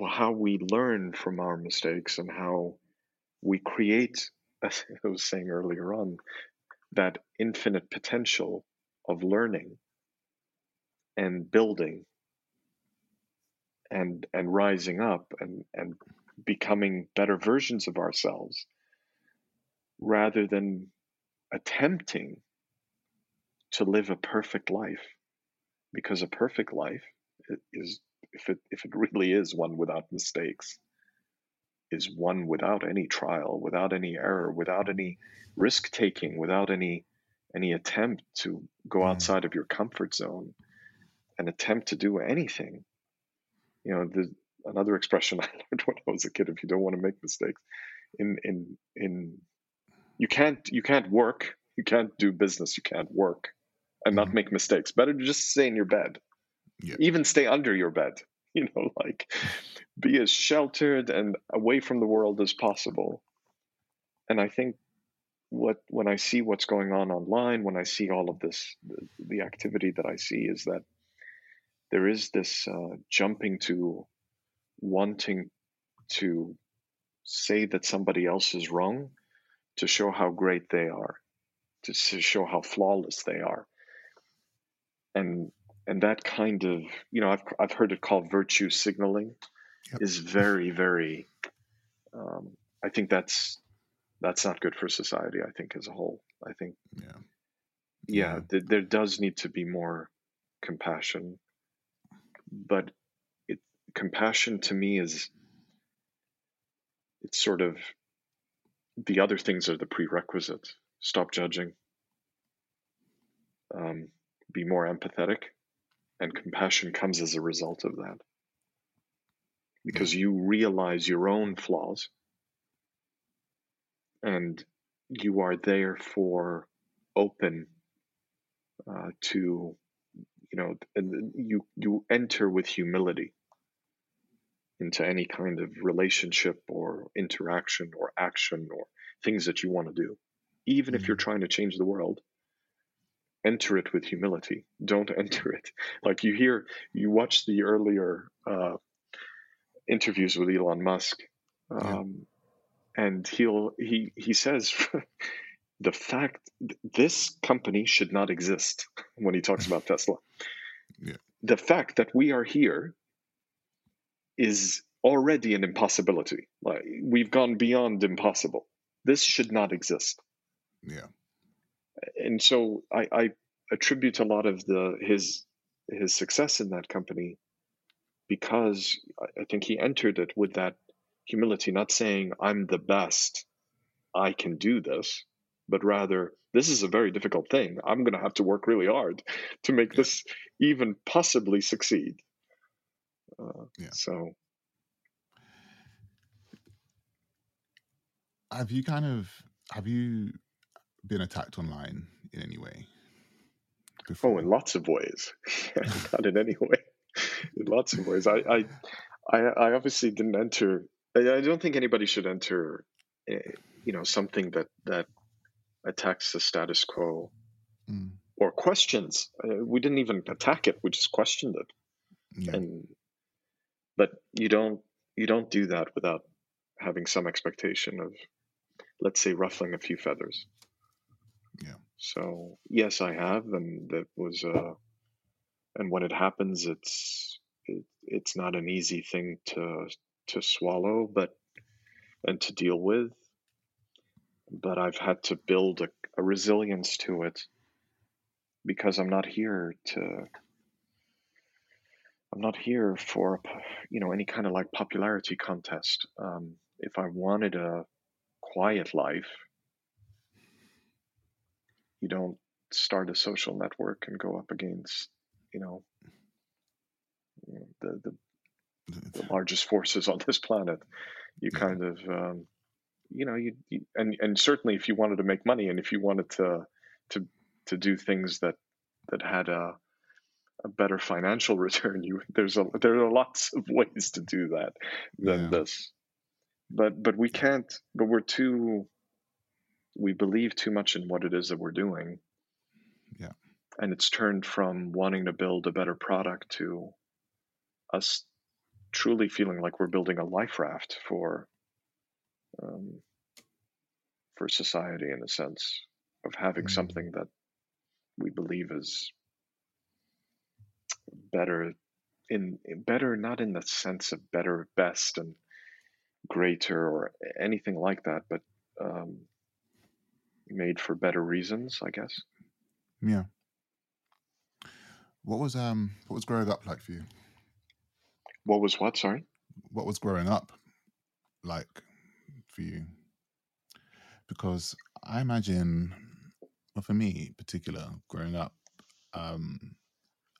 how we learn from our mistakes, and how we create, as I was saying earlier on, that infinite potential of learning and building and and rising up and and becoming better versions of ourselves rather than attempting to live a perfect life because a perfect life is if it if it really is one without mistakes is one without any trial without any error without any risk taking without any any attempt to go mm. outside of your comfort zone and attempt to do anything you know the another expression i learned when i was a kid if you don't want to make mistakes in in in you can't you can't work you can't do business you can't work and not mm-hmm. make mistakes. Better to just stay in your bed. Yeah. Even stay under your bed. You know, like be as sheltered and away from the world as possible. And I think what when I see what's going on online, when I see all of this, the, the activity that I see is that there is this uh, jumping to wanting to say that somebody else is wrong to show how great they are, to show how flawless they are and and that kind of you know I've I've heard it called virtue signaling yep. is very very um, I think that's that's not good for society I think as a whole. I think yeah. Yeah, yeah. Th- there does need to be more compassion. But it compassion to me is it's sort of the other things are the prerequisite stop judging. Um, be more empathetic, and compassion comes as a result of that. Because you realize your own flaws and you are therefore open uh, to you know you you enter with humility into any kind of relationship or interaction or action or things that you want to do even mm-hmm. if you're mm-hmm. trying to change the world enter it with humility. Don't enter it like you hear. You watch the earlier uh, interviews with Elon Musk, um, yeah. and he'll he he says. the fact this company should not exist when he talks about Tesla. Yeah. The fact that we are here is already an impossibility. Like we've gone beyond impossible. This should not exist. Yeah and so I, I attribute a lot of the his his success in that company because I think he entered it with that humility, not saying I'm the best, I can do this, but rather this is a very difficult thing. I'm going to have to work really hard to make this even possibly succeed. Uh, yeah. So, have you kind of have you been attacked online in any way? Before? Oh, in lots of ways. Not in any way. in lots of ways. I, I, I, obviously didn't enter. I, don't think anybody should enter. Uh, you know, something that that attacks the status quo mm. or questions. Uh, we didn't even attack it. We just questioned it. Yeah. And but you don't you don't do that without having some expectation of let's say ruffling a few feathers yeah. So yes i have and that was uh and when it happens it's it, it's not an easy thing to to swallow but and to deal with. But i've had to build a, a resilience to it because i'm not here to i'm not here for you know any kind of like popularity contest. Um, if i wanted a quiet life you don't start a social network and go up against you know the the, the largest forces on this planet. You kind of um, you know you, you, and and certainly if you wanted to make money and if you wanted to to to do things that that had a a better financial return you there's a there are lots of ways to do that than yeah. this. But but we can't but we're too we believe too much in what it is that we're doing yeah and it's turned from wanting to build a better product to us truly feeling like we're building a life raft for um, for society in a sense of having mm-hmm. something that we believe is better in better not in the sense of better best and greater or anything like that but um, made for better reasons i guess yeah what was um what was growing up like for you what was what? Sorry. What was growing up like for you? Because I imagine, well, for me, in particular, growing up um,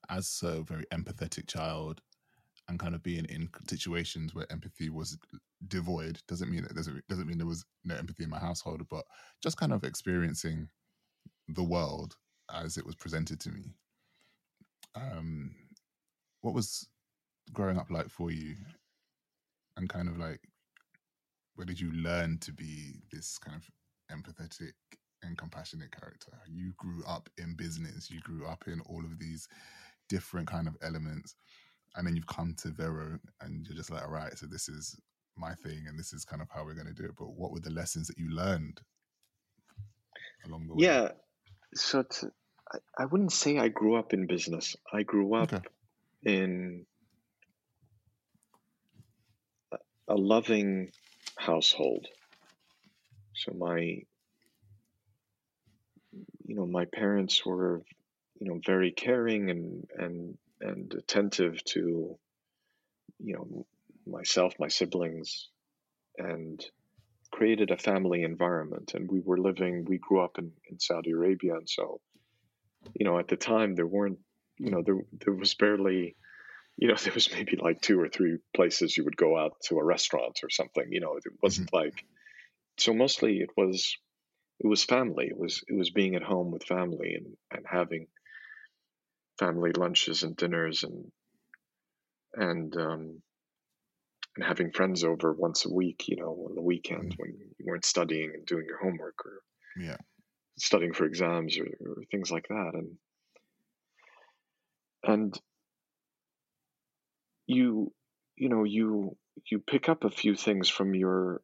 as a very empathetic child and kind of being in situations where empathy was devoid doesn't mean that doesn't doesn't mean there was no empathy in my household, but just kind of experiencing the world as it was presented to me. Um, what was growing up like for you? And kind of like, where did you learn to be this kind of empathetic and compassionate character? You grew up in business, you grew up in all of these different kind of elements. And then you've come to Vero and you're just like, all right, so this is my thing and this is kind of how we're going to do it. But what were the lessons that you learned along the way? Yeah. So to, I, I wouldn't say I grew up in business. I grew up okay. in a loving household. So my, you know, my parents were, you know, very caring and and and attentive to, you know, myself, my siblings, and created a family environment. And we were living, we grew up in, in Saudi Arabia, and so, you know, at the time there weren't, you know, there there was barely you know, there was maybe like two or three places you would go out to a restaurant or something. You know, it wasn't mm-hmm. like so. Mostly, it was it was family. It was it was being at home with family and and having family lunches and dinners and and um, and having friends over once a week. You know, on the weekend mm-hmm. when you weren't studying and doing your homework or yeah studying for exams or, or things like that and and you you know you you pick up a few things from your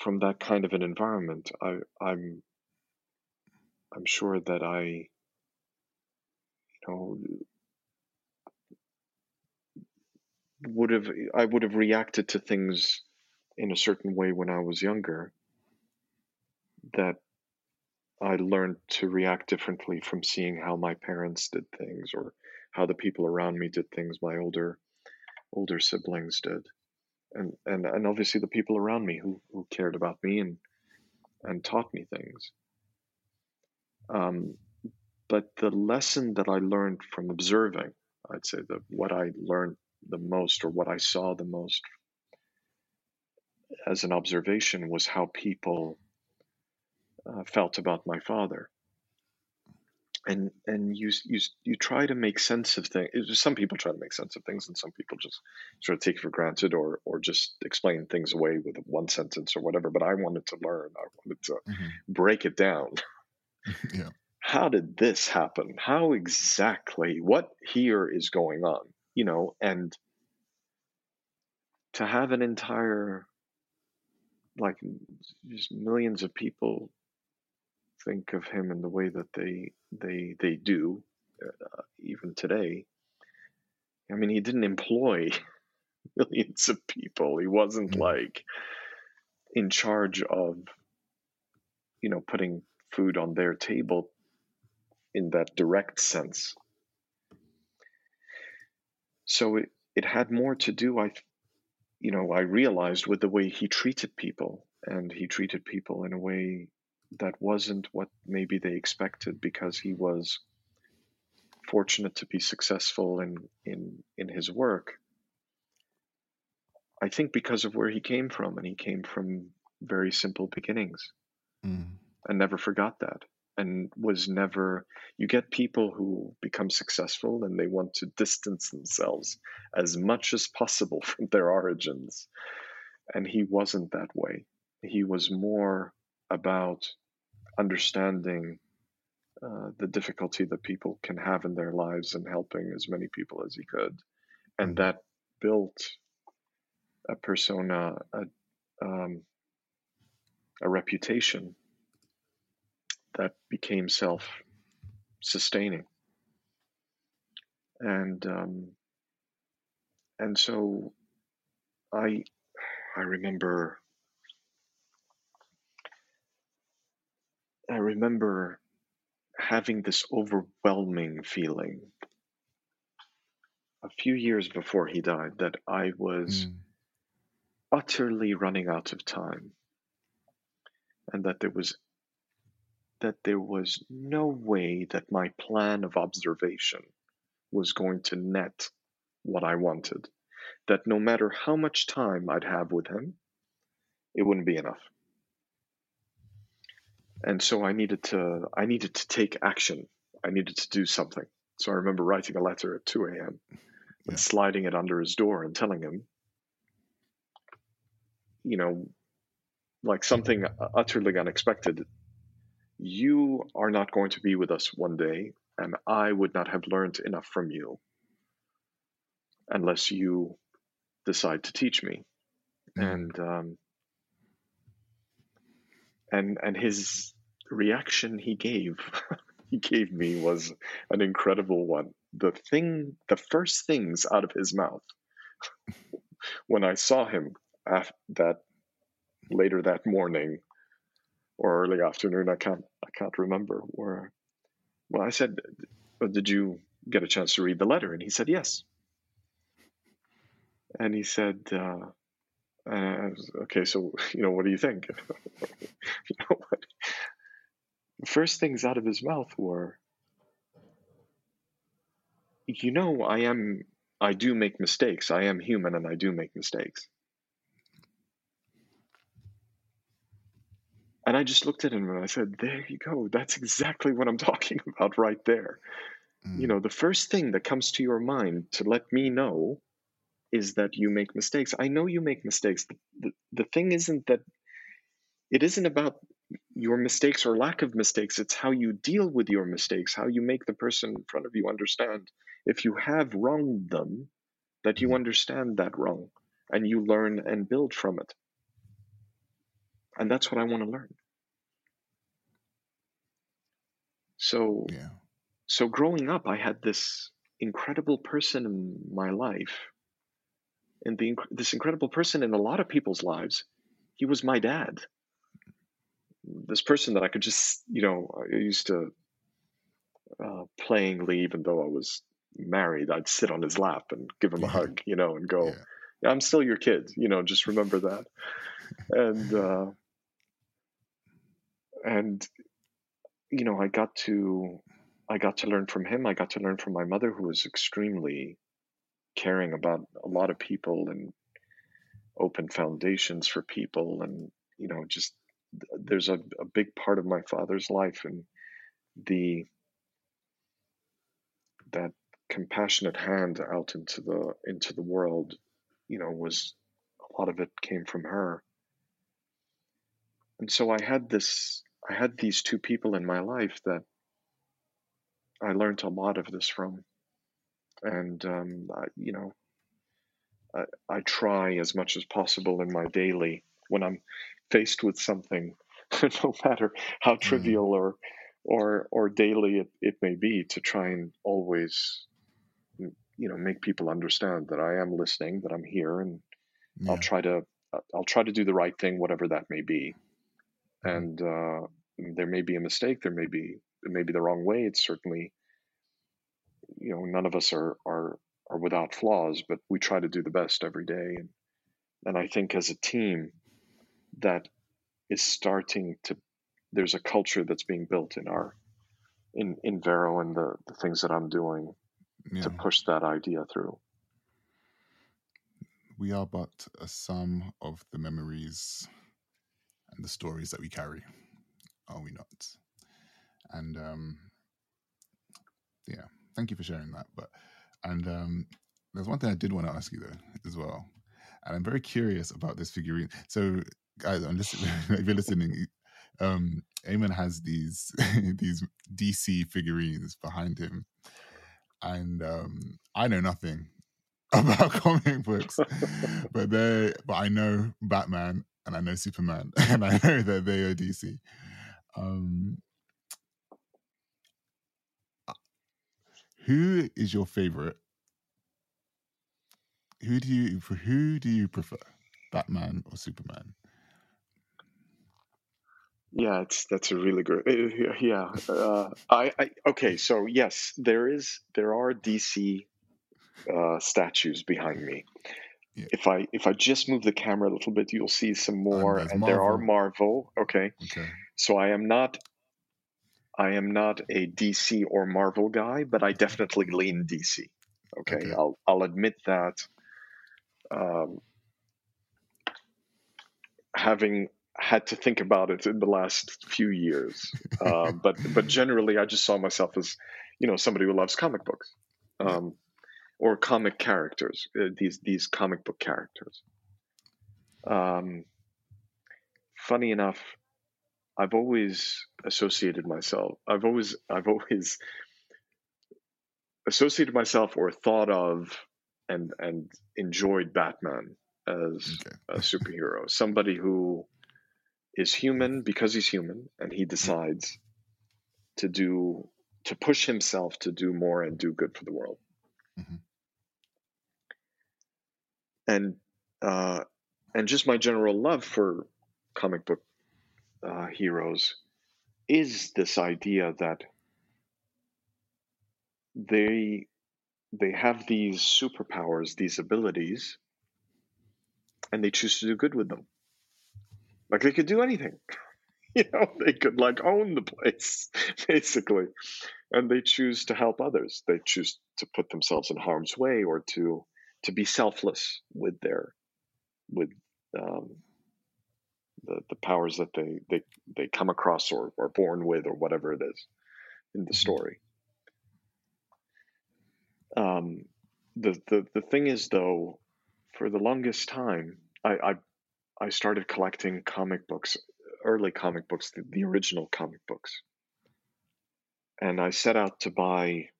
from that kind of an environment i i'm i'm sure that i you know would have i would have reacted to things in a certain way when i was younger that i learned to react differently from seeing how my parents did things or how the people around me did things my older older siblings did, and and and obviously the people around me who who cared about me and and taught me things. Um, but the lesson that I learned from observing, I'd say that what I learned the most or what I saw the most as an observation was how people uh, felt about my father and and you you you try to make sense of things. Some people try to make sense of things, and some people just sort of take it for granted, or or just explain things away with one sentence or whatever. But I wanted to learn. I wanted to mm-hmm. break it down. yeah. How did this happen? How exactly? What here is going on? You know, and to have an entire like just millions of people think of him in the way that they they they do uh, even today i mean he didn't employ millions of people he wasn't mm-hmm. like in charge of you know putting food on their table in that direct sense so it, it had more to do i you know, I realized with the way he treated people, and he treated people in a way that wasn't what maybe they expected because he was fortunate to be successful in in in his work. I think because of where he came from, and he came from very simple beginnings, mm. and never forgot that and was never you get people who become successful and they want to distance themselves as much as possible from their origins. And he wasn't that way. He was more about understanding uh, the difficulty that people can have in their lives and helping as many people as he could. And mm-hmm. that built a persona a, um, a reputation that became self sustaining. And um, and so I I remember I remember having this overwhelming feeling a few years before he died that I was mm. utterly running out of time and that there was that there was no way that my plan of observation was going to net what I wanted. That no matter how much time I'd have with him, it wouldn't be enough. And so I needed to I needed to take action. I needed to do something. So I remember writing a letter at 2 a.m. Yeah. and sliding it under his door and telling him, you know, like something utterly unexpected you are not going to be with us one day, and I would not have learned enough from you unless you decide to teach me. Mm. And um, and and his reaction he gave he gave me was an incredible one. The thing, the first things out of his mouth when I saw him after that later that morning or early afternoon. I can't I can't remember where. Well, I said, "Did you get a chance to read the letter?" And he said, "Yes." And he said, uh, was, "Okay, so you know, what do you think?" you know what? First things out of his mouth were, "You know, I am. I do make mistakes. I am human, and I do make mistakes." And I just looked at him and I said, There you go. That's exactly what I'm talking about right there. Mm. You know, the first thing that comes to your mind to let me know is that you make mistakes. I know you make mistakes. The, the, the thing isn't that it isn't about your mistakes or lack of mistakes. It's how you deal with your mistakes, how you make the person in front of you understand if you have wronged them, that you mm. understand that wrong and you learn and build from it. And that's what I want to learn. So, yeah. so growing up, I had this incredible person in my life, and the this incredible person in a lot of people's lives. He was my dad. This person that I could just, you know, I used to uh, playingly, even though I was married, I'd sit on his lap and give him a hug, you know, and go, yeah. yeah "I'm still your kid," you know, just remember that. and uh, and you know i got to i got to learn from him. I got to learn from my mother who was extremely caring about a lot of people and open foundations for people. And you know just there's a, a big part of my father's life and the that compassionate hand out into the into the world you know was a lot of it came from her. And so i had this I had these two people in my life that I learned a lot of this from. And, um, I, you know, I, I try as much as possible in my daily when I'm faced with something, no matter how Mm. trivial or or or daily it, it may be, to try and always mm, you know make people understand that I am listening, that I'm here, and Yeah. I'll try to I'll try to do the right thing, whatever that may be. Mhm. And uh, there may be a mistake, there may be it may be the wrong way. It's certainly you know none of us are are are without flaws, but we try to do the best every day. And and I think as a team, that is starting to there's a culture that's being built in our in in Vero and the the things that I'm doing Yeah. to push that idea through. We are but a sum of the memories and the stories that we carry, are we not? And um, yeah, thank you for sharing that. But and um, there's one thing I did want to ask you though as well, and I'm very curious about this figurine. So, guys, I'm listening. if you're listening, um, Ayman has these these DC figurines behind him, and um, I know nothing about comic books, but they but I know Batman and I know Superman, and I know that they are DC. Um, who is your favorite? Who do you who do you prefer, Batman or Superman? Yeah, it's that's a really good. uh, Yeah, uh, I, I okay. So yes, there is there are DC uh, statues behind me. Yeah. If I if I just move the camera a little bit, you'll see some more, there's and there are Marvel. Marvel. Okay, Okay, so I am not I am not a DC or Marvel guy, but I definitely lean DC. Okay, Okay. I'll I'll admit that. Um, having had to think about it in the last few years, uh, but but generally, I just saw myself as you know somebody who loves comic books, um, or comic characters. Uh, these these comic book characters. Um, funny enough, I've always associated myself. I've always I've always associated myself or thought of and and enjoyed Batman as okay, a superhero, somebody who is human because he's human and he decides to do to push himself to do more and do good for the world. Mhm. And uh, and just my general love for comic book uh, heroes is this idea that they they have these superpowers, these abilities, and they choose to do good with them. Like they could do anything. You know, they could like own the place, basically. And they choose to help others. They choose to put themselves in harm's way or to to be selfless with their with um, the the powers that they they they come across or are born with or whatever it is in the Mhm. story. Um, the the the thing is though, for the longest time, I I, I started collecting comic books, early comic books, the, the original comic books, and I set out to buy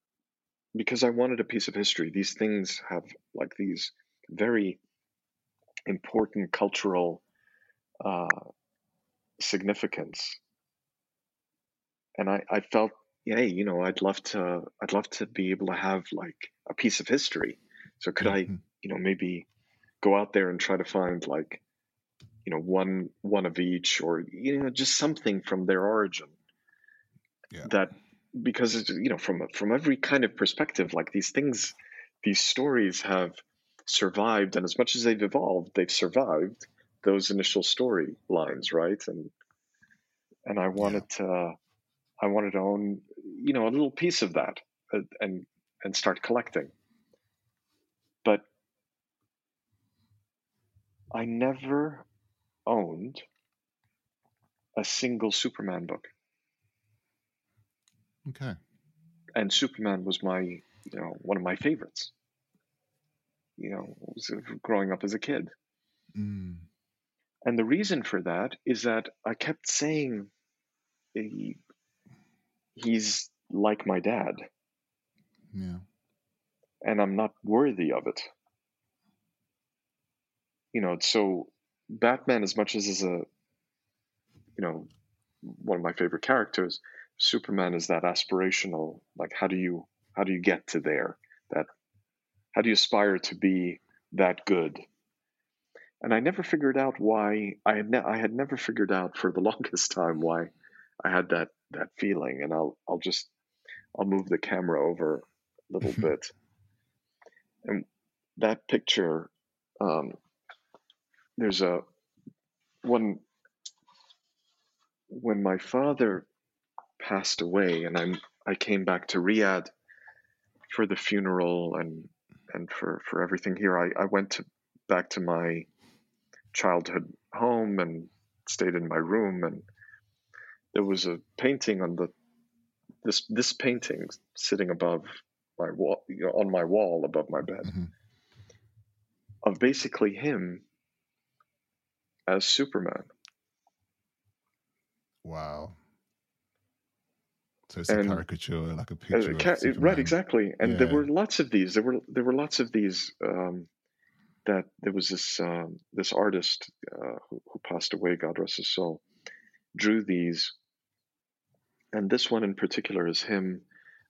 because I wanted a piece of history. These things have like these very important cultural uh, significance, and I I felt hey you know I'd love to I'd love to be able to have like a piece of history. So could I Mhm. you know maybe go out there and try to find like you know one one of each or you know just something from their origin Yeah. that because it's, you know from from every kind of perspective like these things these stories have survived and as much as they've evolved they've survived those initial story lines right and and I wanted to I wanted to own you know a little piece of that uh, and and start collecting but I never owned a single Superman book Okay. and Superman was my, you know, one of my favorites. You know, growing up as a kid, Mm. And the reason for that is that I kept saying he, he's like my dad, Yeah. and I'm not worthy of it. you know, so Batman, as much as is a, you know, one of my favorite characters, Superman is that aspirational. Like, how do you how do you get to there? That how do you aspire to be that good? And I never figured out why I had ne- I had never figured out for the longest time why I had that that feeling. And I'll I'll just I'll move the camera over a little bit. And that picture, um, there's a one when my father passed away, and I'm I came back to Riyadh for the funeral and and for for everything here. I, I went to, back to my childhood home and stayed in my room, and there was a painting on the this this painting sitting above my wall you know, on my wall above my bed Mm-hmm. of basically him as Superman. Wow. So it's a caricature, like a picture. ca- right, exactly. And there were lots of these. There were there were lots of these. Um, that there was this um, this artist uh, who, who passed away, God rest his soul, drew these, and this one in particular is him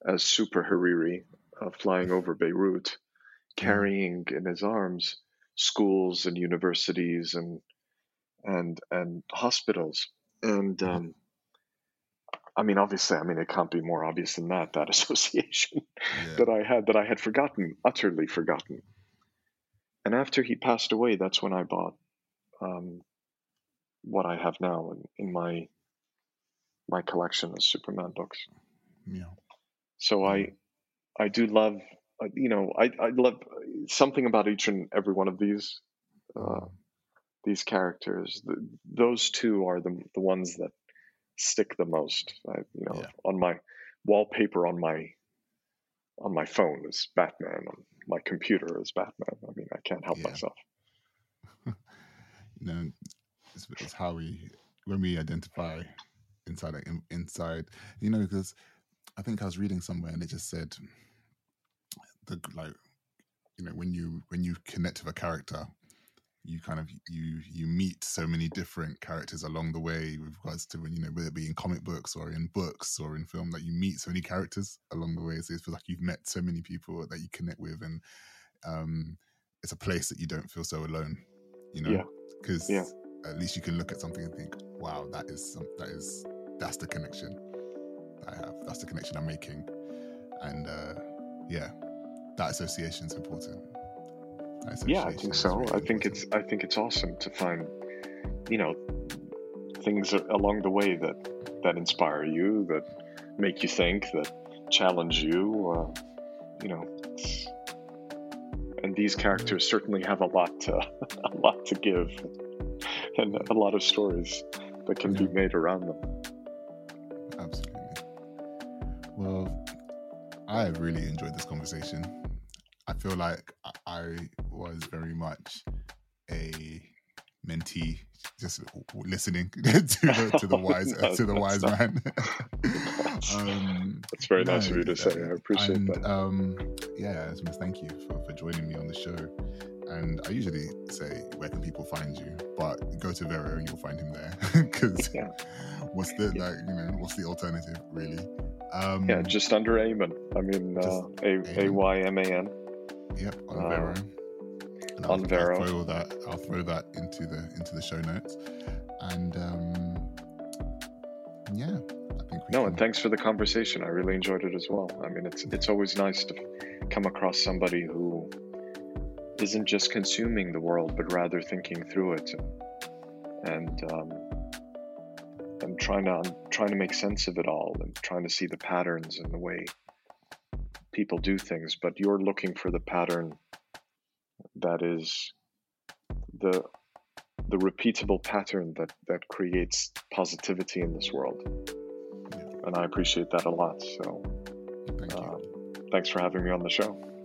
as Super Hariri uh, flying over Beirut, carrying in his arms schools and universities and and and hospitals. And um, I mean, obviously, I mean, it can't be more obvious than that. That association Yeah. that I had that I had forgotten, utterly forgotten. And after he passed away, that's when I bought um, what I have now in, in my my collection of Superman books. yeah. So I I do love uh, you know I I love something about each and every one of these uh, these characters. The, those two are the the ones that stick the most. I, you know, Yeah. on my wallpaper on my on my phone is Batman. My computer is Batman. I mean, I can't help Yeah. myself. you know, it's, it's how we when we identify inside inside, you know, because I think I was reading somewhere and it just said the like, you know, when you when you connect with a character, you kind of you you meet so many different characters along the way with regards to when you know whether it be in comic books or in books or in film that you meet so many characters along the way. So it feels like you've met so many people that you connect with and um it's a place that you don't feel so alone you know? Because Yeah. at least you can look at something and think wow that is some that is that's the connection that i have. That's the connection i'm making. And uh yeah that association is important Yeah, I think so. really I think it's I think it's awesome to find, you know, things along the way that that inspire you, that make you think, that challenge you. Uh, you know, and these characters certainly have a lot to a lot to give, and a lot of stories that can be made around them. Absolutely. Well, I have really enjoyed this conversation. I feel like I- was very much a mentee, just listening to the to the wise No, to the wise not- man. That's- um, That's very nice of you to say. I appreciate and, that. Um, yeah, thank you for, for joining me on the show. And I usually say, where can people find you? But go to Vero and you'll find him there. Because Yeah. what's the like? You know, what's the alternative really? Um, Yeah, just under Ayman. I mean, uh, A Y M A N. Yep, on Uh, Vero. And on Vero. I'll throw that. I'll throw that into the into the show notes. And um, yeah, I think we No, can, and thanks for the conversation. I really enjoyed it as well. I mean, it's it's always nice to come across somebody who isn't just consuming the world, but rather thinking through it and um, and trying to trying to make sense of it all and trying to see the patterns and the way people do things. But you're looking for the pattern that is the the repeatable pattern that that creates positivity in this world Yeah, and I appreciate that a lot. So, thank um, thanks for having me on the show.